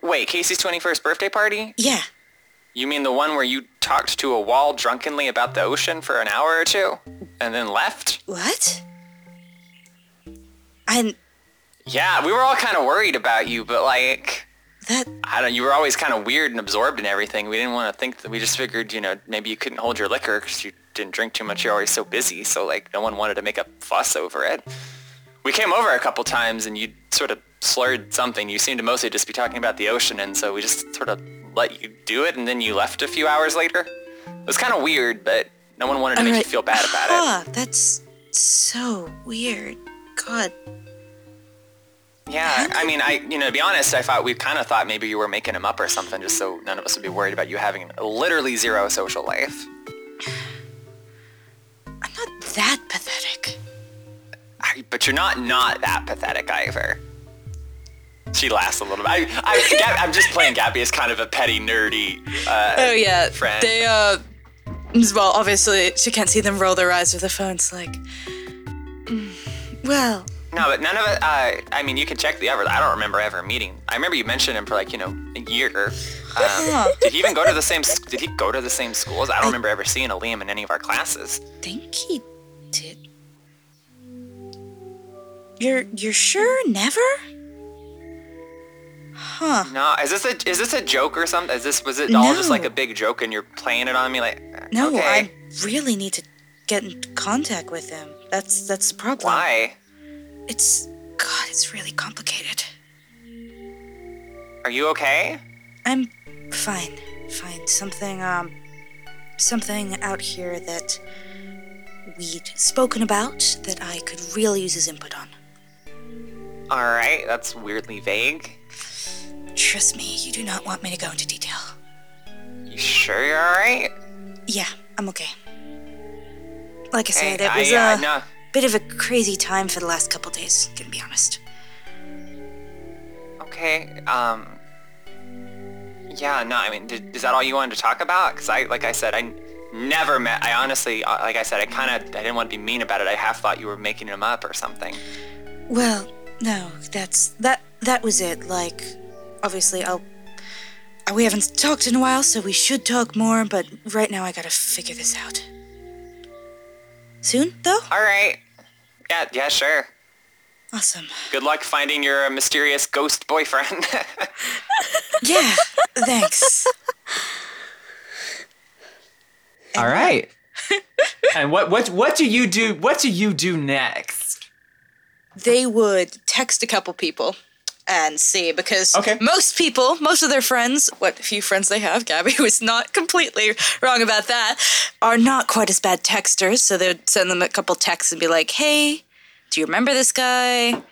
S4: Wait, Casey's twenty-first birthday party?
S9: Yeah.
S4: You mean the one where you talked to a wall drunkenly about the ocean for an hour or two, and then left?
S9: What? I
S4: Yeah, we were all kind of worried about you, but like.
S9: that.
S4: I don't. You were always kind of weird and absorbed in everything. We didn't want to think that. We just figured, you know, maybe you couldn't hold your liquor because you didn't drink too much. You're always so busy, so like no one wanted to make a fuss over it. We came over a couple times and you sort of slurred something. You seemed to mostly just be talking about the ocean, and so we just sort of let you do it, and then you left a few hours later. It was kind of weird, but no one wanted to make you feel bad about it.
S9: Ah, that's so weird. God.
S4: Yeah, I mean, I you know to be honest, I thought we kind of thought maybe you were making him up or something, just so none of us would be worried about you having literally zero social life.
S9: I'm not that pathetic.
S4: I, but you're not not that pathetic either. She laughs a little bit. I, I, Gab, I'm just playing Gabby as kind of a petty, nerdy. Uh,
S9: Oh yeah,
S4: friend.
S9: they uh, well, obviously she can't see them roll their eyes with the phone. It's like, mm, well,
S4: No, but none of it. Uh, I mean, you can check the ever. I don't remember ever meeting. I remember you mentioned him for like you know a year. Um, did he even go to the same? Did he go to the same schools? I don't remember ever seeing a Liam in any of our classes.
S9: think he did. You're you're sure never? Huh?
S4: No, is this a is this a joke or something? Is this was it all just like a big joke and you're playing it on me like?
S9: No,
S4: okay.
S9: I really need to get in contact with him. That's that's the problem.
S4: Why?
S9: It's God, it's really complicated.
S4: Are you okay?
S9: I'm fine. Fine. Something um something out here that we'd spoken about that I could really use his input on.
S4: All right, that's weirdly vague.
S9: Trust me, you do not want me to go into detail.
S4: You sure you're all right?
S9: Yeah, I'm okay. like I said,
S10: Hey,
S9: it was
S10: I
S9: a bit of a crazy time for the last couple days, gonna be honest.
S10: Okay. Um. Yeah. No. I mean, did, is that all you wanted to talk about? Because I, like I said, I never met. I honestly, uh, like I said, I kind of, I didn't want to be mean about it. I half thought you were making him up or something.
S9: Well, no, that's that that was it. Like, obviously, I'll. uh, We haven't talked in a while, so we should talk more. But right now, I gotta figure this out. Soon, though.
S10: All right. Yeah. Yeah. Sure.
S9: Awesome.
S10: Good luck finding your uh, mysterious ghost boyfriend.
S9: Yeah. thanks.
S4: All right. and what what what do you do? What do you do next?
S9: They would text a couple people and see because
S4: Okay.
S9: most people, most of their friends, what few friends they have, Gabby was not completely wrong about that, are not quite as bad texters. So they'd send them a couple texts and be like, "Hey, do you remember this guy?"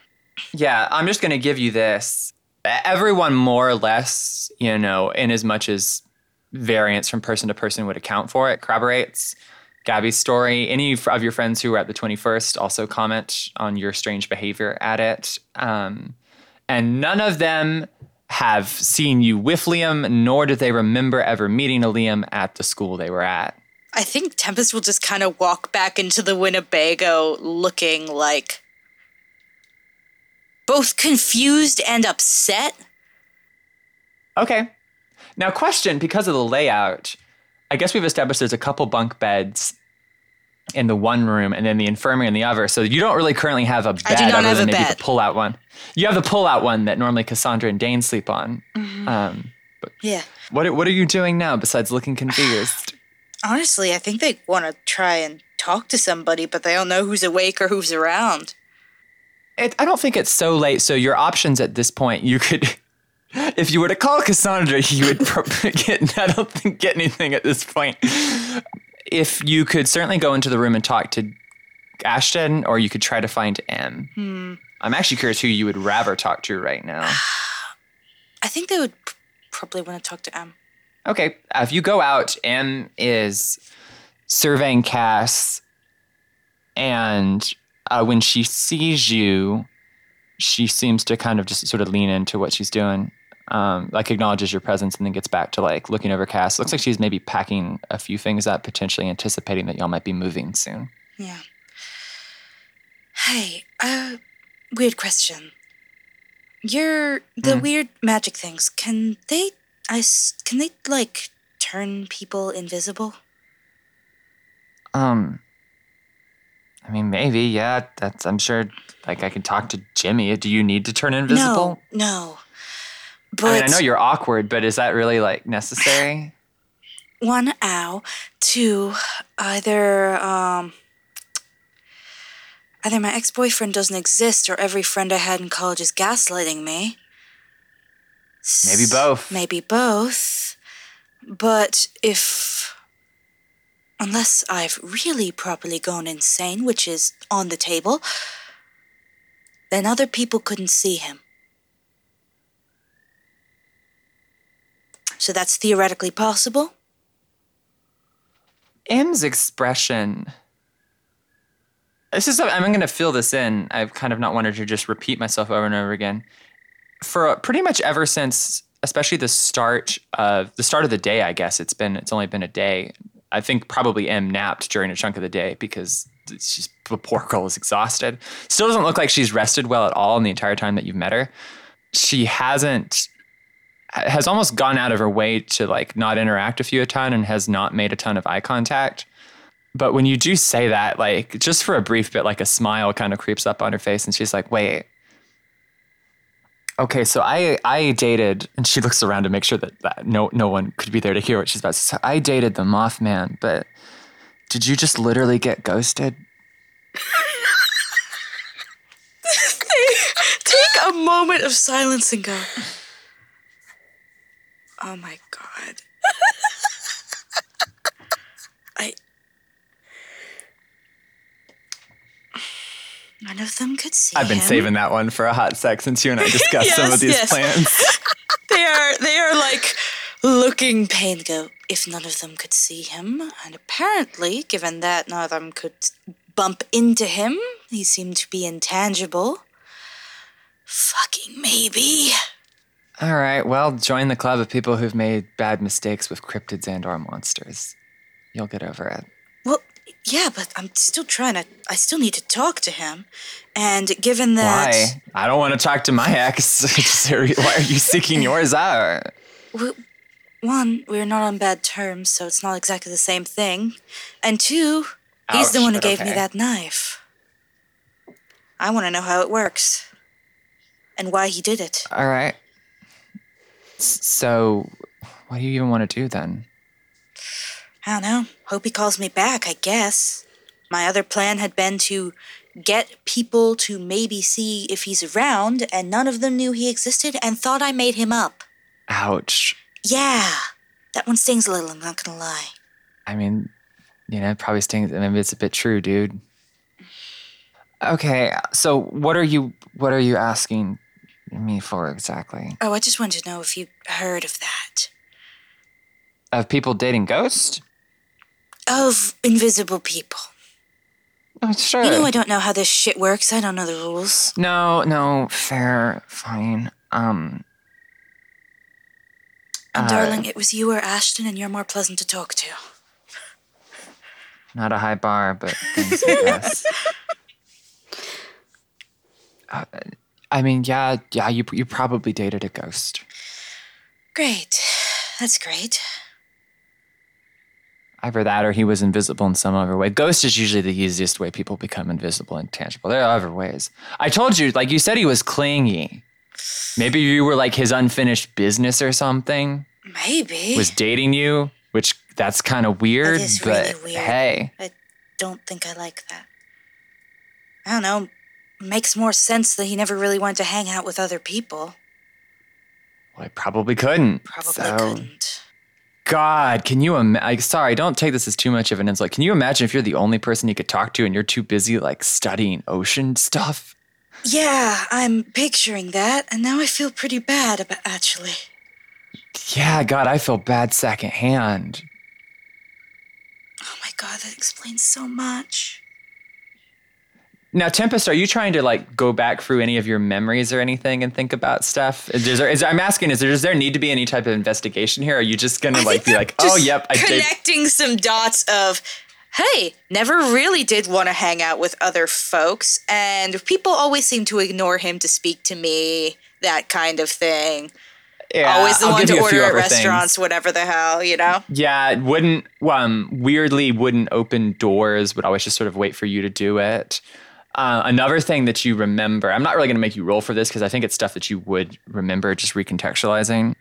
S4: Yeah, I'm just going to give you this. Everyone more or less, you know, in as much as variance from person to person would account for it, corroborates Gabby's story. Any of your friends who were at the 21st also comment on your strange behavior at it. Um, and none of them have seen you with Liam, nor do they remember ever meeting a Liam at the school they were at.
S9: I think Tempest will just kind of walk back into the Winnebago looking like both confused and upset.
S4: Okay. Now, question because of the layout, I guess we've established there's a couple bunk beds in the one room and then the infirmary in the other. So you don't really currently have a bed
S9: I do not
S4: other
S9: have
S4: than
S9: a
S4: maybe
S9: bed.
S4: the pull-out one. You have the pull-out one that normally Cassandra and Dane sleep on.
S9: Mm-hmm.
S4: Um,
S9: Yeah.
S4: what are- what are you doing now besides looking confused?
S9: Honestly, I think they want to try and talk to somebody, but they don't know who's awake or who's around.
S4: It, I don't think it's so late. So your options at this point, you could, if you were to call Cassandra, you would probably get. I don't think get anything at this point. If you could certainly go into the room and talk to Ashton, or you could try to find M.
S9: Hmm.
S4: I'm actually curious who you would rather talk to right now.
S9: I think they would probably want to talk to M.
S4: Okay, uh, if you go out, M is surveying Cass, and uh, when she sees you, she seems to kind of just sort of lean into what she's doing, um, like acknowledges your presence, and then gets back to like looking over Cass. Looks like she's maybe packing a few things up, potentially anticipating that y'all might be moving soon.
S9: Yeah. Hey, uh, weird question. Your the
S4: Hmm.
S9: weird magic things. Can they? I can they like turn people invisible?
S4: Um, I mean, maybe, yeah. That's I'm sure. Like, I can talk to Jimmy. Do you need to turn invisible?
S9: No, no. But
S4: I mean, I know you're awkward, but is that really like necessary?
S9: one ow, two either um either my ex-boyfriend doesn't exist or every friend I had in college is gaslighting me.
S4: Maybe both.
S9: Maybe both. But if unless I've really properly gone insane, which is on the table, then other people couldn't see him. So that's theoretically possible.
S4: M's expression. This is. I'm going to fill this in. I've kind of not wanted to just repeat myself over and over again. For pretty much ever since, especially the start of the start of the day, I guess it's been. It's only been a day. I think probably M napped during a chunk of the day because the poor girl is exhausted. Still doesn't look like she's rested well at all in the entire time that you've met her. She hasn't has almost gone out of her way to like not interact with you a ton and has not made a ton of eye contact. But when you do say that, like just for a brief bit, like a smile kind of creeps up on her face and she's like, wait. Okay, so I I dated and she looks around to make sure that, that no no one could be there to hear what she's about to say. I dated the Mothman, but did you just literally get ghosted?
S9: Take a moment of silence and go. Oh my god. I. None of them could see
S4: I've been
S9: him.
S4: saving that one for a hot sec since you and I discussed some of these
S9: yes.
S4: plans.
S9: They are. They are like looking pain go if none of them could see him. And apparently, given that none of them could bump into him, he seemed to be intangible. Fucking maybe.
S4: All right, well, join the club of people who've made bad mistakes with cryptids and or monsters. You'll get over it.
S9: Well, yeah, but I'm still trying to. I still need to talk to him. And given that.
S4: Why? I don't want to talk to my ex. Why are you seeking yours out?
S9: w- One, we're not on bad terms, so it's not exactly the same thing. And two, he's the one who gave me that knife. I want to know how it works. And why he did it.
S4: All right. So, what do you even want to do then?
S9: I don't know. Hope he calls me back, I guess. My other plan had been to get people to maybe see if he's around, and none of them knew he existed and thought I made him up.
S4: Ouch.
S9: Yeah, that one stings a little, I'm not gonna lie.
S4: I mean, you know, it probably stings. Maybe it's a bit true, dude. Okay, so what are you what are you asking me for exactly?
S9: Oh, I just wanted to know if you heard of that.
S4: Of people dating ghosts?
S9: Of invisible people.
S4: Oh, sure.
S9: You know, I don't know how this shit works. I don't know the rules.
S4: No, no, fair, fine. Um.
S9: And
S4: uh,
S9: darling, it was you or Ashton, and you're more pleasant to talk to.
S4: Not a high bar, but thanks, I guess. Uh, I mean, yeah, yeah. You you probably dated a ghost.
S9: Great. That's great.
S4: Either that, or he was invisible in some other way. Ghost is usually the easiest way people become invisible and tangible. There are other ways. I told you, like you said, he was clingy. Maybe you were like his unfinished business or something.
S9: Maybe.
S4: Was dating you, which that's kind of weird.
S9: That is
S4: but
S9: really weird.
S4: hey,
S9: I don't think I like that. I don't know. Makes more sense that he never really wanted to hang out with other people.
S4: well, I probably couldn't.
S9: Probably
S4: So-
S9: couldn't.
S4: God, can you imagine? Like, sorry, don't take this as too much of an insult. Can you imagine if you're the only person you could talk to and you're too busy like studying ocean stuff?
S9: Yeah, I'm picturing that, and now I feel pretty bad about actually.
S4: Yeah, God, I feel bad secondhand.
S9: Oh my god, that explains so much.
S4: Now, Tempest, are you trying to like go back through any of your memories or anything and think about stuff? Is there, is, I'm asking, is there, does there need to be any type of investigation here? Are you just gonna like be like, oh, yep, I did?
S9: connecting some dots of hey never really did want to hang out with other folks and people always seem to ignore him to speak to me that kind of thing
S4: Yeah,
S9: always the
S4: I'll
S9: one to
S4: you a few
S9: order at
S4: other things.
S9: restaurants whatever the hell you know
S4: Yeah, it wouldn't um weirdly wouldn't open doors, would always just sort of wait for you to do it. Uh, another thing that you remember, I'm not really going to make you roll for this because I think it's stuff that you would remember, just recontextualizing.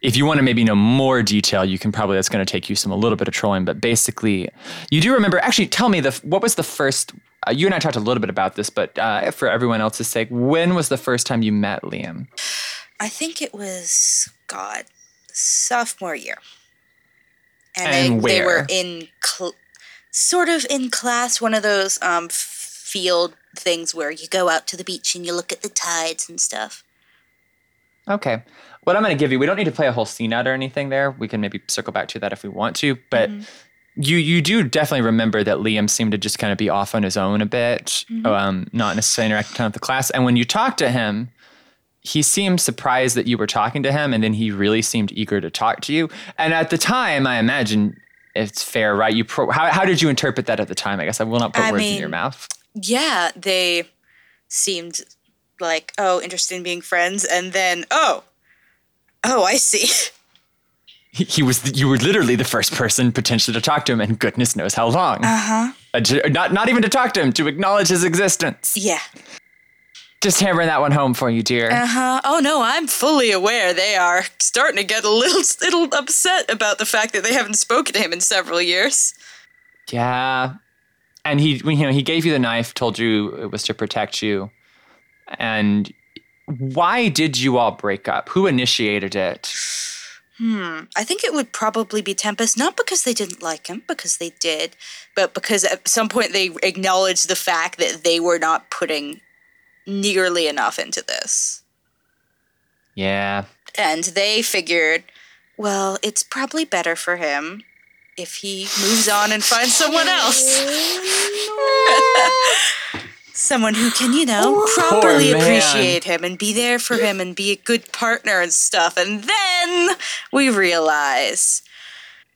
S4: If you want to maybe know more detail, you can probably, that's going to take you some a little bit of trolling, but basically, you do remember. Actually, tell me the what was the first. Uh, you and I talked a little bit about this, but uh, for everyone else's sake, when was the first time you met Liam?
S9: i think it was god sophomore year and,
S4: And
S9: they, they were in cl- sort of in class one of those um field things where you go out to the beach and you look at the tides and stuff
S4: Okay. What I'm going to give you, we don't need to play a whole scene out or anything there. We can maybe circle back to that if we want to, but you you do definitely remember that Liam seemed to just kind of be off on his own a bit, um, not necessarily interacting with the class. And when you talked to him, he seemed surprised that you were talking to him, and then he really seemed eager to talk to you. And at the time, I imagine it's fair, right? You pro- how how did you interpret that at the time? I guess I will not put
S9: I
S4: words in your mouth.
S9: Yeah, they seemed like, oh, interested in being friends, and then, oh, oh, I see.
S4: He, he was the, you were literally the first person potentially to talk to him, and goodness knows how long.
S9: Uh huh.
S4: Uh, to- not not even to talk to him, to acknowledge his existence.
S9: Yeah.
S4: Just hammering that one home for you, dear.
S9: Uh huh. Oh no, I'm fully aware they are starting to get a little, little upset about the fact that they haven't spoken to him in several years.
S4: yeah, and he you know he gave you the knife, told you it was to protect you, and why did you all break up? Who initiated it?
S9: Hmm. I think it would probably be Tempest, not because they didn't like him, because they did, but because at some point they acknowledged the fact that they were not putting nearly enough into this.
S4: Yeah,
S9: and they figured Well, it's probably better for him if he moves on and finds someone else. Someone who can, you know, properly appreciate him and be there for him and be a good partner and stuff. And then we realize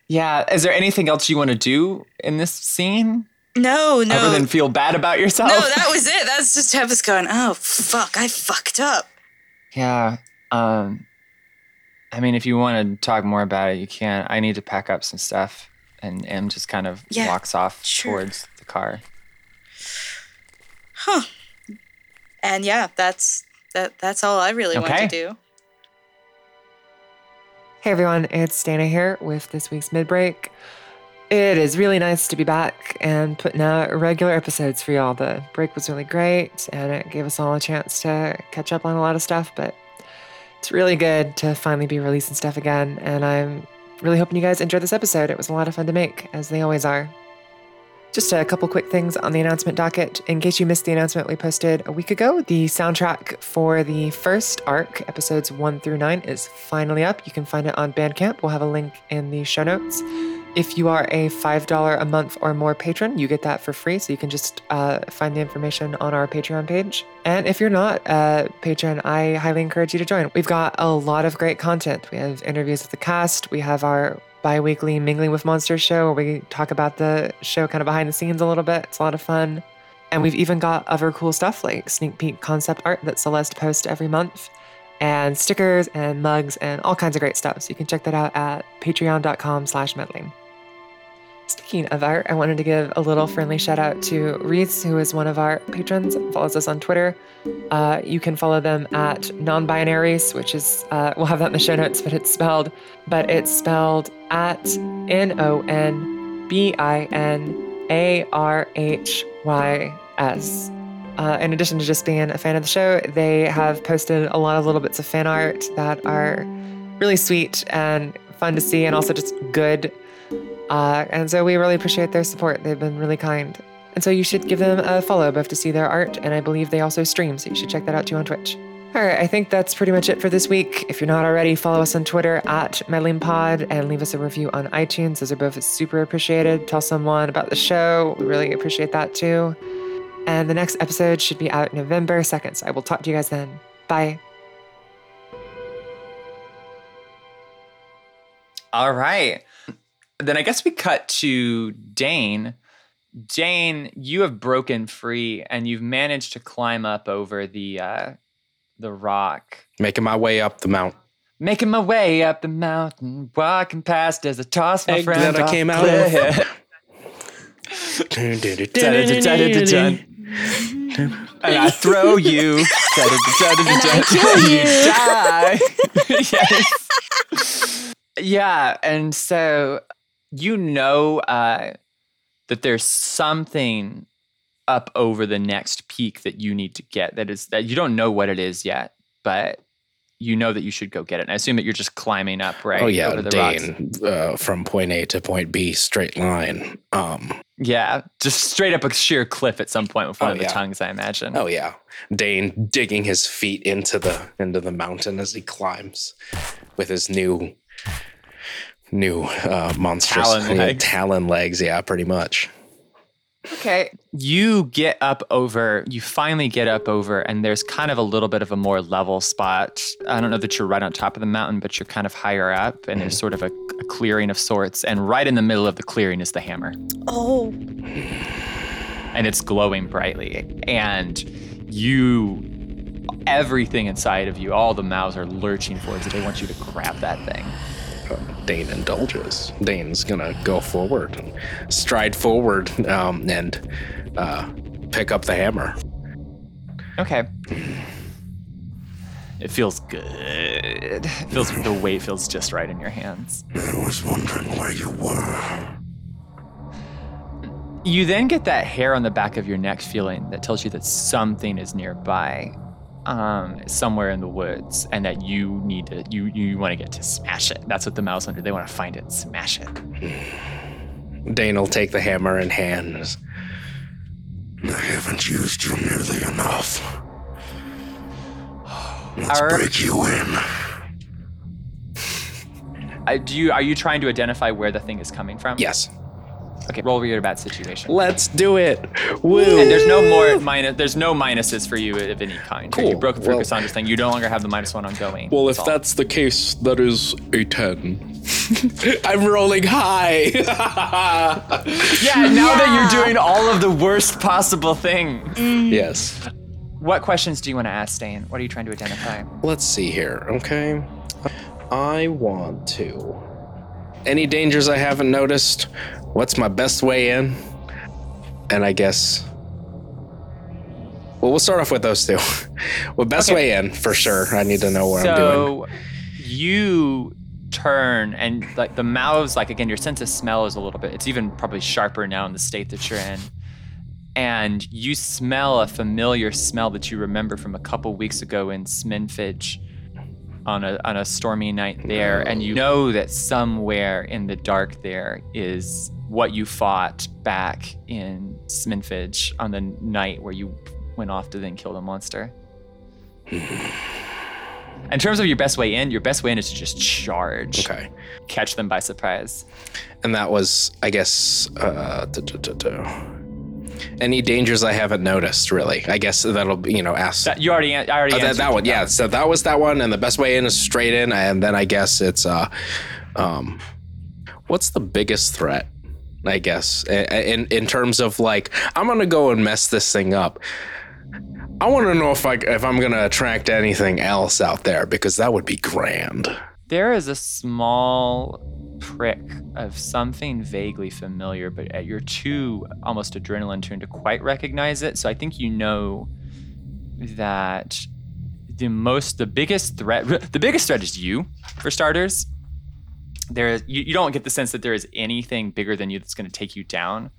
S2: Yeah. Is there anything else you want to do in this scene
S9: no, no.
S2: other than feel bad about yourself?
S9: no, that was it. That's just Tempest going, oh, fuck, I fucked up.
S2: Yeah. Um I mean if you want to talk more about it, you can. I need to pack up some stuff and M just kind of
S9: Yeah,
S2: walks off
S9: sure.
S2: towards the car.
S9: Huh. And yeah, that's that that's all I really want to do.
S2: Hey everyone, it's Dana here with this week's midbreak. It is really nice to be back and putting out regular episodes for y'all. The break was really great and it gave us all a chance to catch up on a lot of stuff, but it's really good to finally be releasing stuff again. And I'm really hoping you guys enjoyed this episode. It was a lot of fun to make, as they always are. Just a couple quick things on the announcement docket. In case you missed the announcement we posted a week ago, the soundtrack for the first arc, episodes one through nine, is finally up. You can find it on Bandcamp. We'll have a link in the show notes. If you are a $5 a month or more patron, you get that for free. So you can just uh, find the information on our Patreon page. And if you're not a patron, I highly encourage you to join. We've got a lot of great content. We have interviews with the cast, we have our bi weekly Mingling with Monsters show where we talk about the show kind of behind the scenes a little bit. It's a lot of fun. And we've even got other cool stuff like sneak peek concept art that Celeste posts every month, and stickers and mugs and all kinds of great stuff. So you can check that out at patreon.com slash meddling. Speaking of art, I wanted to give a little friendly shout out to Reese, who is one of our patrons, follows us on Twitter. Uh, you can follow them at non-binaries, which is uh, we'll have that in the show notes, but it's spelled, but it's spelled at N O N B I N A R H Y S. Uh, in addition to just being a fan of the show, they have posted a lot of little bits of fan art that are really sweet and fun to see, and also just good. Uh, and so we really appreciate their support. They've been really kind. And so you should give them a follow both to see their art, and I believe they also stream, so you should check that out too on Twitch. All right, I think that's pretty much it for this week. If you're not already, follow us on Twitter at MeddlingPod and leave us a review on iTunes. Those are both super appreciated. Tell someone about the show. We really appreciate that too. And the next episode should be out November 2nd, so I will talk to you guys then. Bye.
S4: All right. Then I guess we cut to Dane. Dane, you have broken free and you've managed to climb up over the uh, the rock.
S7: Making my way up the mountain.
S4: Making my way up the mountain, walking past as I toss my
S7: Egg
S4: friend
S7: that I
S4: off
S7: came out of.
S4: cliff. And I throw you. Dun-dun-dun-dun-dun.
S8: I
S4: you die. yes. Yeah, and so you know uh, that there's something up over the next peak that you need to get. That is that you don't know what it is yet, but you know that you should go get it. And I assume that you're just climbing up, right?
S7: Oh yeah,
S4: the.
S7: Dane uh, from point A to point B, straight line. Um,
S4: Yeah, just straight up a sheer cliff at some point with one
S7: Oh,
S4: of the
S7: yeah.
S4: tongues, I imagine.
S7: oh yeah, Dane digging his feet into the into the mountain as he climbs with his new new uh, monstrous
S4: Talon legs.
S7: talon legs. Yeah, pretty much.
S4: Okay. You get up over, you finally get up over, and there's kind of a little bit of a more level spot. I don't know that you're right on top of the mountain, but you're kind of higher up, and there's sort of a, a clearing of sorts. And right in the middle of the clearing is the hammer,
S8: Oh,
S4: and it's glowing brightly. And you, everything inside of you, all the mouths are lurching towards it. They want you to grab that thing.
S7: Dane indulges. Dane's gonna go forward, and stride forward, um, and uh, pick up the hammer.
S4: Okay. It feels good. It feels the weight feels just right in your hands.
S6: I was wondering where you were.
S4: You then get that hair on the back of your neck feeling that tells you that something is nearby, um, somewhere in the woods, and that you need to you you want to get to smash it. That's what the mouse under. They want to find it, smash it.
S7: Dane will take the hammer in hand.
S6: I haven't used you nearly enough. Let's
S4: Our-
S6: break you in.
S4: Uh, do you are you trying to identify where the thing is coming from?
S7: Yes.
S4: Okay. Roll your bad situation.
S7: Let's do it. Woo.
S4: And there's no more minus. There's no minuses for you of any kind.
S7: Cool.
S4: You broke through
S7: Well-
S4: Cassandra's thing. You no longer have the minus one ongoing.
S7: Well, if that's the case, that is a 10. I'm rolling high.
S4: yeah. Now that you're doing all of the worst possible things. Mm.
S7: yes.
S4: What questions do you want to ask, Dane? What are you trying to identify?
S7: Let's see here, okay? I want to. Any dangers I haven't noticed? What's my best way in? And I guess. Well, we'll start off with those two. well, best
S4: Okay.
S7: way in, for sure. I need to know what I'm doing.
S4: So you turn and like the mouths, like again, your sense of smell is a little bit. It's even probably sharper now in the state that you're in. And you smell a familiar smell that you remember from a couple weeks ago in Sminfidge on a on a stormy night there, and you know that somewhere in the dark there is what you fought back in Sminfidge on the night where you went off to then kill the monster. In terms of your best way in, your best way in is to just charge.
S7: Okay.
S4: Catch them by surprise.
S7: And that was, I guess, uh, duh, duh, duh, duh. any dangers I haven't noticed, really. I guess that'll be, you know, ask.
S4: That, you already, I already
S7: Oh, that, that one, yeah. So that was that one, and the best way in is straight in, and then I guess it's uh, um, what's the biggest threat? I guess in in terms of like, I'm gonna go and mess this thing up. I want to know if I if I'm gonna attract anything else out there because that would be grand.
S4: There is a small prick of something vaguely familiar, but uh, you're too almost adrenaline tuned to quite recognize it. So I think you know that the most, the biggest threat, the biggest threat is you, for starters. There is, you, you don't get the sense that there is anything bigger than you that's going to take you down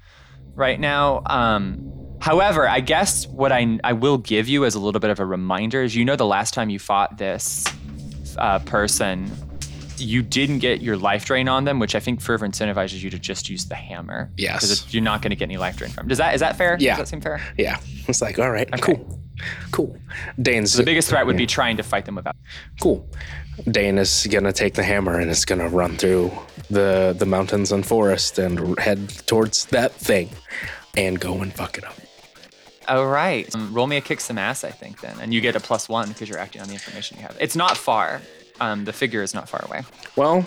S4: right now. Um, however, I guess what I, I will give you as a little bit of a reminder is you know the last time you fought this uh, person, you didn't get your life drain on them, which I think further incentivizes you to just use the hammer.
S7: Yes.
S4: because you're not going to get any life drain from. Does that is that fair?
S7: Yeah.
S4: Does that seem fair?
S7: Yeah, it's like all right, cool, cool. Dane's
S4: So the biggest threat would be trying to fight them without.
S7: Cool. Dane is gonna take the hammer and is gonna run through the the mountains and forest and head towards that thing, and go and fuck it up.
S4: All right. Um, roll me a kick some ass, I think, then, and you get a plus one because you're acting on the information you have. It's not far. Um, the figure is not far away.
S7: Well,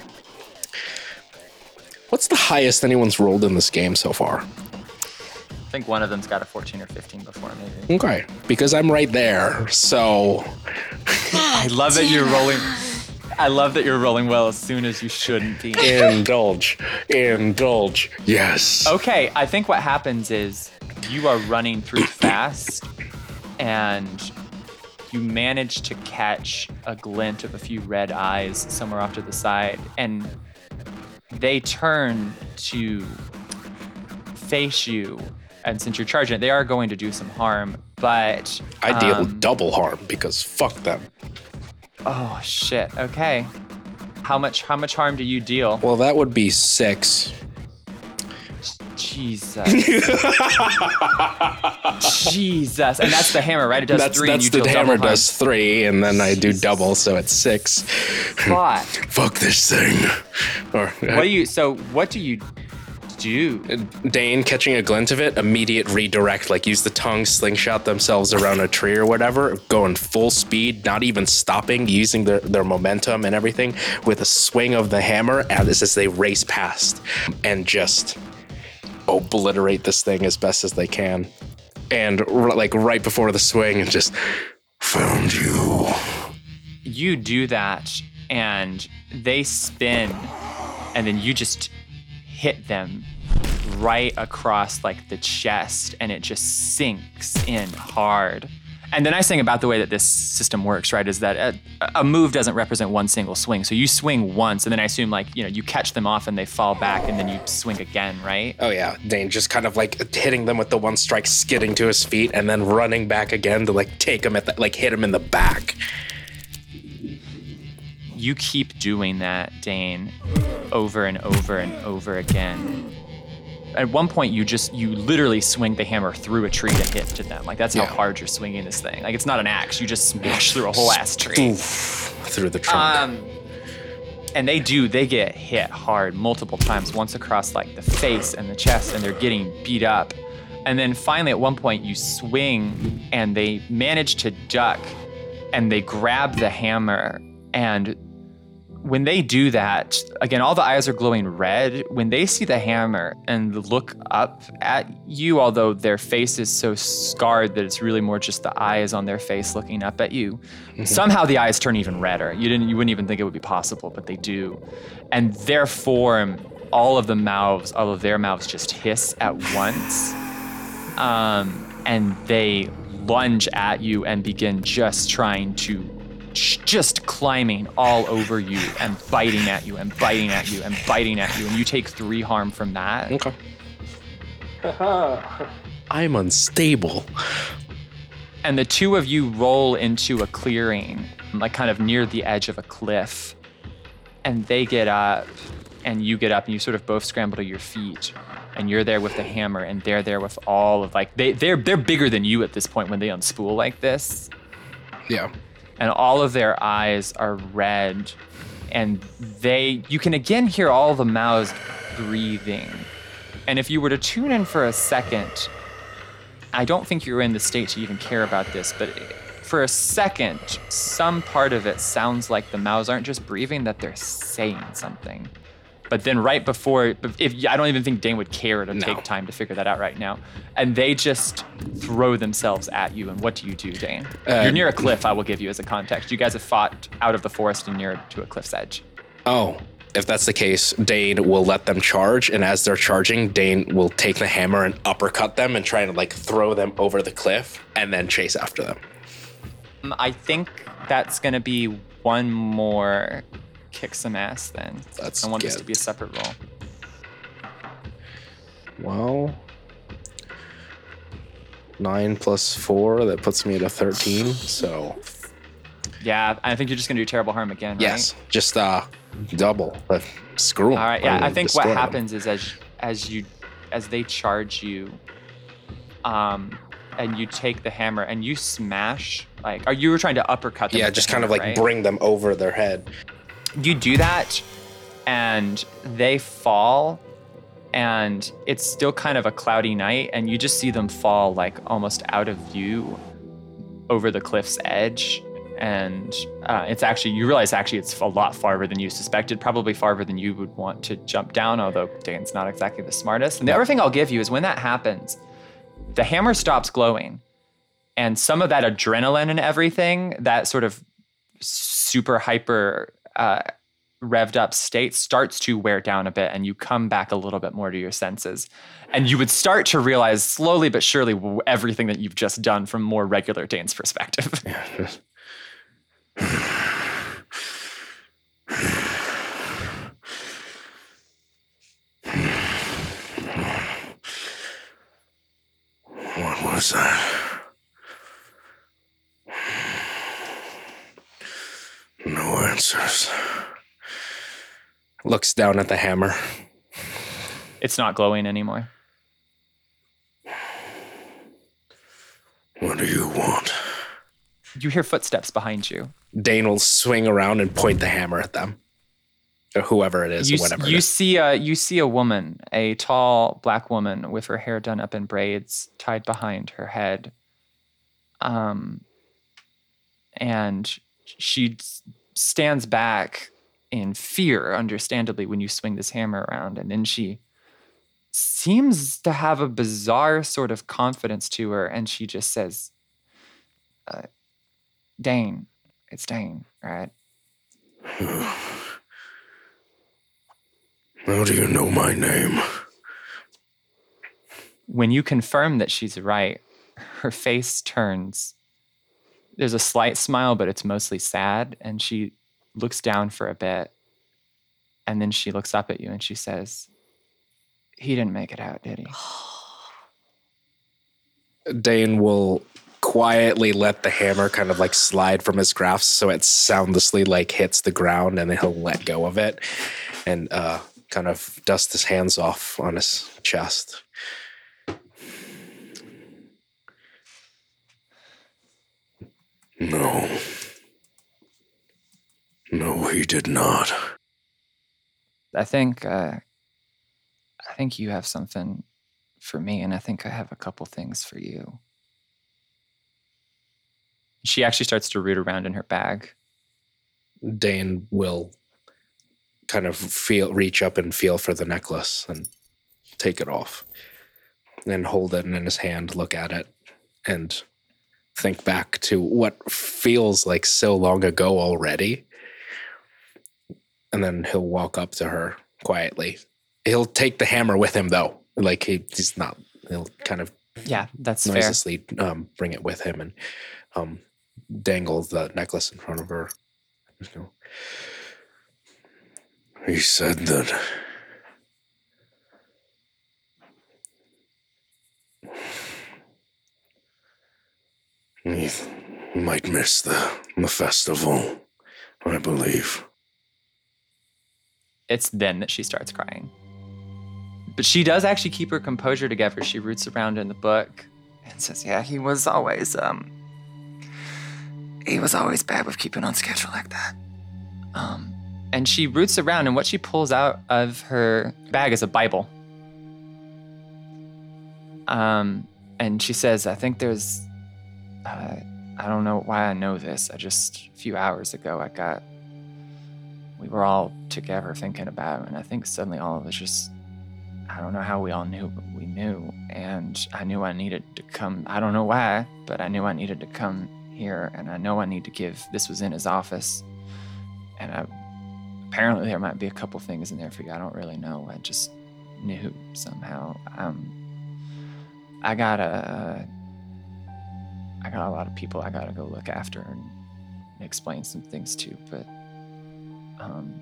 S7: what's the highest anyone's rolled in this game so far?
S4: I think one of them's got a 14 or 15 before, maybe.
S7: Okay, because I'm right there. So
S4: I love that you're rolling. I love that you're rolling well as soon as you shouldn't be.
S7: indulge, indulge. Yes.
S4: Okay, I think what happens is you are running through fast and you manage to catch a glint of a few red eyes somewhere off to the side and they turn to face you and since you're charging it they are going to do some harm but
S7: I deal
S4: um,
S7: double harm because fuck them.
S4: oh shit okay how much how much harm do you deal
S7: Well, that would be six.
S4: Jesus. Jesus. And that's the hammer, right? It does
S7: that's
S4: three and
S7: that's
S4: you
S7: the hammer
S4: harm.
S7: does three, and then I do double, so it's six.
S4: But
S7: Fuck this thing. Or uh,
S4: what do you so what do you do?
S7: Dane catching a glint of it, immediate redirect, like use the tongue, slingshot themselves around a tree or whatever, going full speed, not even stopping, using their, their momentum and everything with a swing of the hammer as, as they race past and just obliterate this thing as best as they can. And r- like right before the swing, and just found you.
S4: You do that and they spin and then you just hit them right across like the chest and it just sinks in hard. And the nice thing about the way that this system works, right, is that a, a move doesn't represent one single swing. So you swing once, and then I assume like you know you catch them off and they fall back, and then you swing again, right?
S7: Oh yeah, Dane just kind of like hitting them with the one strike, skidding to his feet, and then running back again to like take him at the, like hit him in the back.
S4: You keep doing that, Dane, over and over and over again. At one point, you just you literally swing the hammer through a tree to hit to them. Like that's how hard you're swinging this thing. Like it's not an axe. You just smash through a whole ass tree.
S7: Oof, through the trunk.
S4: Um, and they do they get hit hard multiple times once across like the face and the chest and they're getting beat up and then finally at one point you swing and they manage to duck and they grab the hammer and when they do that again all the eyes are glowing red. When they see the hammer and look up at you although their face is so scarred that it's really more just the eyes on their face looking up at you somehow the eyes turn even redder. You didn't you wouldn't even think it would be possible but they do. And their form all of the mouths all of their mouths just hiss at once. Um, and they lunge at you and begin just trying to just climbing all over you and biting at you and biting at you and biting at you and you take three harm from that
S7: Okay. I'm unstable.
S4: and the two of you roll into a clearing like kind of near the edge of a cliff and they get up and you get up and you sort of both scramble to your feet and you're there with the hammer and they're there with all of like they they're they're bigger than you at this point when they unspool like this
S7: Yeah.
S4: And all of their eyes are red and they you can again hear all the mouths breathing. And if you were to tune in for a second i don't think you're in the state to even care about this but for a second some part of it sounds like the mouths aren't just breathing that they're saying something but then right before if i don't even think dane would care to take time to figure that out right now. And they just throw themselves at you and what do you do dane?
S7: Uh,
S4: you're near a cliff i will give you as a context. You guys have fought out of the forest and near to a cliff's edge.
S7: Oh, if that's the case, Dane will let them charge, and as they're charging, Dane will take the hammer and uppercut them and try to like throw them over the cliff and then chase after them.
S4: Um, i think that's going to be one more kick some ass then
S7: That's
S4: i want this to be a separate roll
S7: Well, nine plus four, that puts me at a 13. So,
S4: yeah i think you're just going to do terrible harm again right?
S7: yes, just uh, double. Uh, screw 'em.
S4: All right. Yeah, I
S7: will
S4: think what happens is as as you as they charge you, um, and you take the hammer and you smash like, are you were trying to uppercut them?
S7: Yeah, just kind of like
S4: right?
S7: bring them over their head.
S4: You do that, and they fall, and it's still kind of a cloudy night, and you just see them fall like almost out of view over the cliff's edge. And uh, it's actually, you realize actually it's a lot farther than you suspected, probably farther than you would want to jump down, although dan's not exactly the smartest. And the other thing I'll give you is when that happens, the hammer stops glowing. And some of that adrenaline and everything, that sort of super hyper uh, revved up state starts to wear down a bit and you come back a little bit more to your senses. And you would start to realize slowly but surely everything that you've just done from more regular Dane's perspective.
S6: What was that? No answers.
S7: Looks down at the hammer.
S4: it's not glowing anymore.
S6: What do you want?
S4: You hear footsteps behind you.
S7: Dane will swing around and point the hammer at them. Or whoever it is,
S4: you,
S7: or whatever.
S4: you see a you see a woman, a tall black woman with her hair done up in braids tied behind her head. Um and she stands back in fear understandably when you swing this hammer around and then she seems to have a bizarre sort of confidence to her and she just says uh, Dane, it's Dane, right?
S6: How do you know my name?
S4: when you confirm that she's right, her face turns. There's a slight smile, but it's mostly sad. And she looks down for a bit. And then she looks up at you and she says, He didn't make it out, did he?
S7: Dane will quietly let the hammer kind of like slide from his grasp so it soundlessly like hits the ground and then he'll let go of it and uh, kind of dust his hands off on his chest.
S6: No. No, he did not.
S4: I think uh, I think you have something for me, and I think I have a couple things for you. She actually starts to root around in her bag.
S7: Dane will kind of feel reach up and feel for the necklace and take it off. And hold it in his hand, look at it, and think back to what feels like so long ago already. And then he'll walk up to her quietly. He'll take the hammer with him though. Like he, he's not he'll kind of
S4: Yeah, that's fair.
S7: noiselessly um, bring it with him and um, dangle the necklace in front of her.
S15: He said that he might miss the, the festival, I believe.
S4: it's then that she starts crying. But she does actually keep her composure together. She roots around in the book and says, "Yeah, he was always um he was always bad with keeping on schedule like that." Um and she roots around and what she pulls out of her bag is a Bible. Um and she says, "I think there's uh, I don't know why I know this. I just a few hours ago I got we were all together thinking about it, and I think suddenly all of us just I don't know how we all knew, but we knew. And I knew I needed to come. I don't know why, but I knew I needed to come here, and I know I need to give. This was in his office, and I, apparently there might be a couple things in there for you. I don't really know. I just knew somehow. Um, I got a, I got a lot of people I gotta go look after and explain some things to, but um,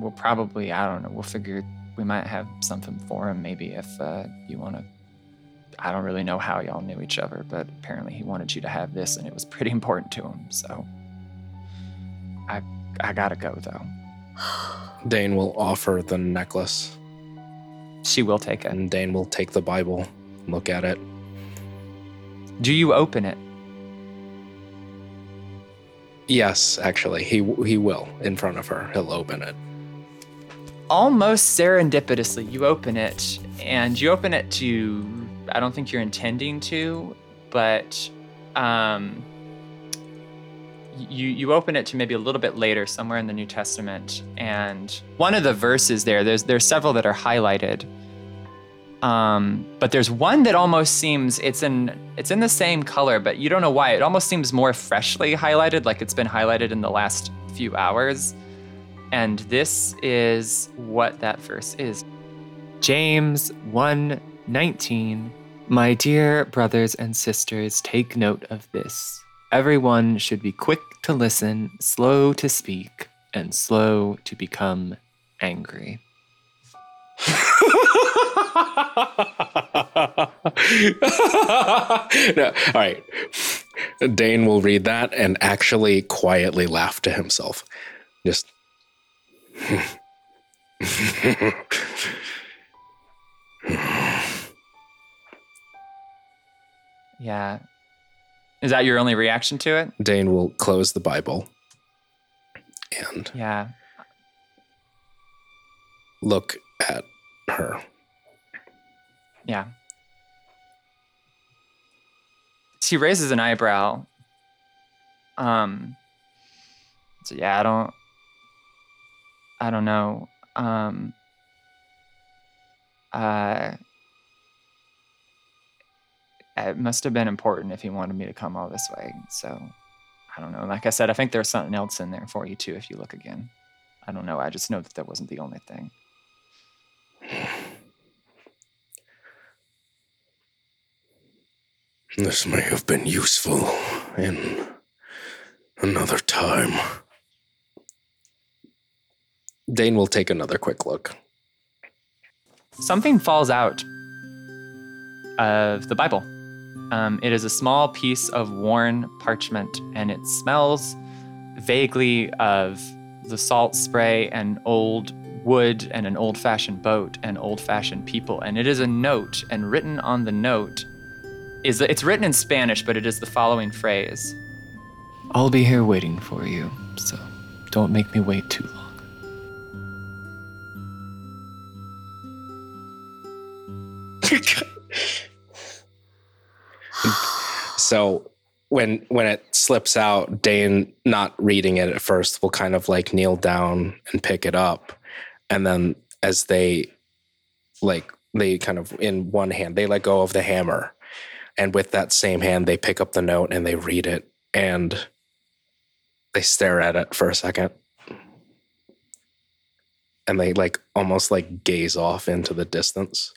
S4: we'll probably I don't know. We'll figure we might have something for him maybe if uh, you want to. I don't really know how y'all knew each other, but apparently he wanted you to have this, and it was pretty important to him. So I I gotta go though.
S7: Dane will offer the necklace,
S4: She will take it.
S7: and Dane will take the Bible, look at it.
S4: Do you open it?
S7: Yes, actually, he he will in front of her. He'll open it.
S4: almost serendipitously, you open it, and you open it to. I don't think you're intending to, but um, you you open it to maybe a little bit later, somewhere in the New Testament, and one of the verses there. There's there's several that are highlighted. Um, but there's one that almost seems it's in it's in the same color, but you don't know why. It almost seems more freshly highlighted, like it's been highlighted in the last few hours. And this is what that verse is. James 1:19 My dear brothers and sisters, take note of this. Everyone should be quick to listen, slow to speak, and slow to become angry.
S7: no, all right. Dane will read that and actually quietly laugh to himself. Just
S4: Yeah. Is that your only reaction to it?
S7: Dane will close the Bible and
S4: Yeah.
S7: look at her.
S4: Yeah. She raises an eyebrow. Um so yeah, I don't I don't know. Um uh it must have been important if he wanted me to come all this way. So I don't know. Like I said, I think there's something else in there for you too if you look again. I don't know. I just know that that wasn't the only thing.
S15: This may have been useful in another time.
S7: Dane will take another quick look.
S4: something falls out of the Bible. Um, it is a small piece of worn parchment, and it smells vaguely of the salt spray and old wood and an old fashioned boat and old fashioned people. And it is a note, and written on the note is it's written in Spanish, but it is the following phrase. I'll be here waiting for you, so don't make me wait too long.
S7: so when when it slips out, Dane not reading it at first will kind of like kneel down and pick it up. And then as they like they kind of in one hand, they let go of the hammer and with that same hand, they pick up the note and they read it and they stare at it for a second. And they like almost like gaze off into the distance.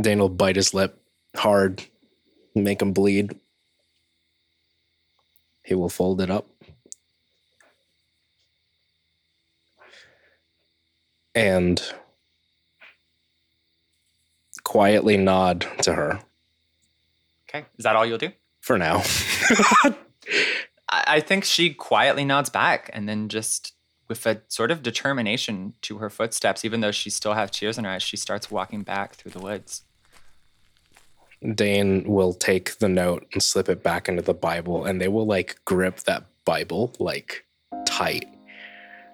S7: Dane will bite his lip hard, make him bleed. He will fold it up. And quietly nod to her
S4: Okay. Is that all you'll do?
S7: for now.
S4: I think she quietly nods back and then just with a sort of determination to her footsteps, even though she still has tears in her eyes, she starts walking back through the woods.
S7: Dane will take the note and slip it back into the Bible, and they will like grip that Bible like tight.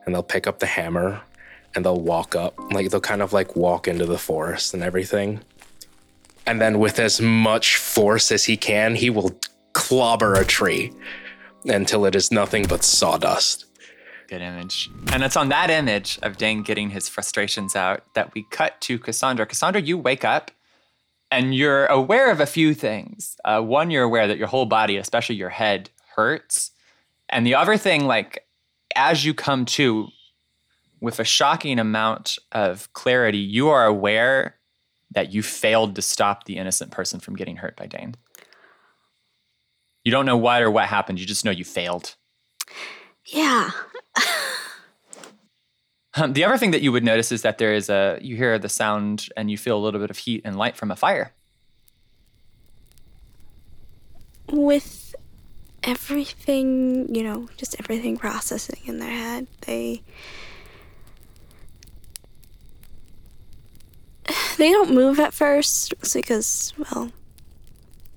S7: And they'll pick up the hammer and they'll walk up, like they'll kind of like walk into the forest and everything. And then, with as much force as he can, he will clobber a tree until it is nothing but sawdust.
S4: Good image. And it's on that image of Dane getting his frustrations out that we cut to Cassandra. Cassandra, you wake up and you're aware of a few things. Uh, one, you're aware that your whole body, especially your head, hurts. And the other thing, like, as you come to, with a shocking amount of clarity, you are aware that you failed to stop the innocent person from getting hurt by Dane. You don't know what or what happened, you just know you failed.
S8: Yeah.
S4: Um, the other thing that you would notice is that there is a you hear the sound and you feel a little bit of heat and light from a fire.
S8: With everything, you know, just everything processing in their head, they they don't move at first because well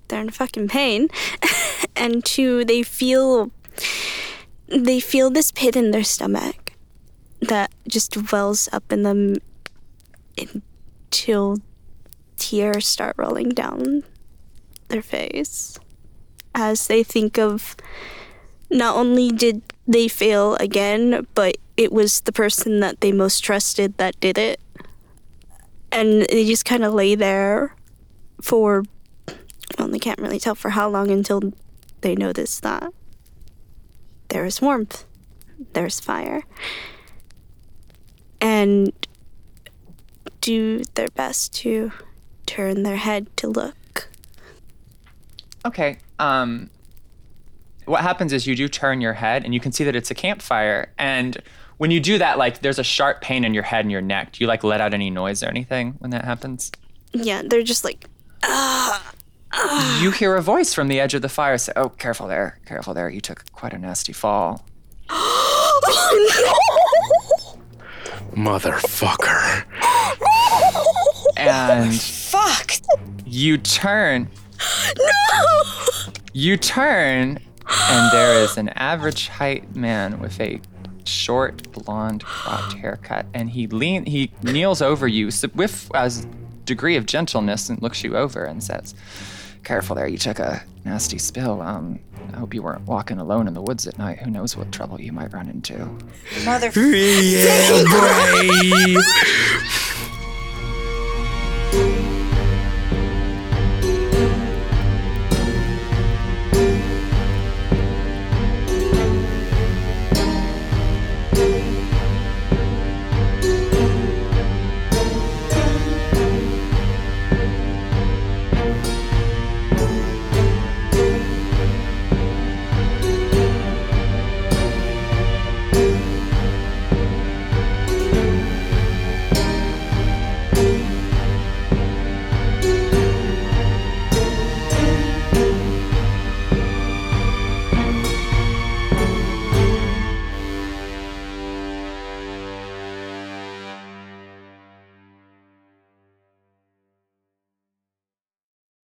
S8: they're in fucking pain and two they feel they feel this pit in their stomach that just wells up in them until tears start rolling down their face as they think of not only did they fail again, but it was the person that they most trusted that did it. And they just kind of lay there for, well, they can't really tell for how long until they notice that there is warmth, there's fire, and do their best to turn their head to look.
S4: Okay. Um, what happens is you do turn your head and you can see that it's a campfire. And when you do that, like there's a sharp pain in your head and your neck. Do you like let out any noise or anything when that happens?
S8: Yeah, they're just like,
S4: You hear a voice from the edge of the fire say, Oh, careful there, careful there. You took quite a nasty fall.
S7: Motherfucker.
S4: And
S9: Fuck!
S4: you turn. No. You turn, and there is an average height man with a short blonde cropped haircut, and he lean he kneels over you with a degree of gentleness and looks you over and says, "Careful there, you took a nasty spill. Um, I hope you weren't walking alone in the woods at night. Who knows what trouble you might run into?
S9: Motherfucker. yeah, boy.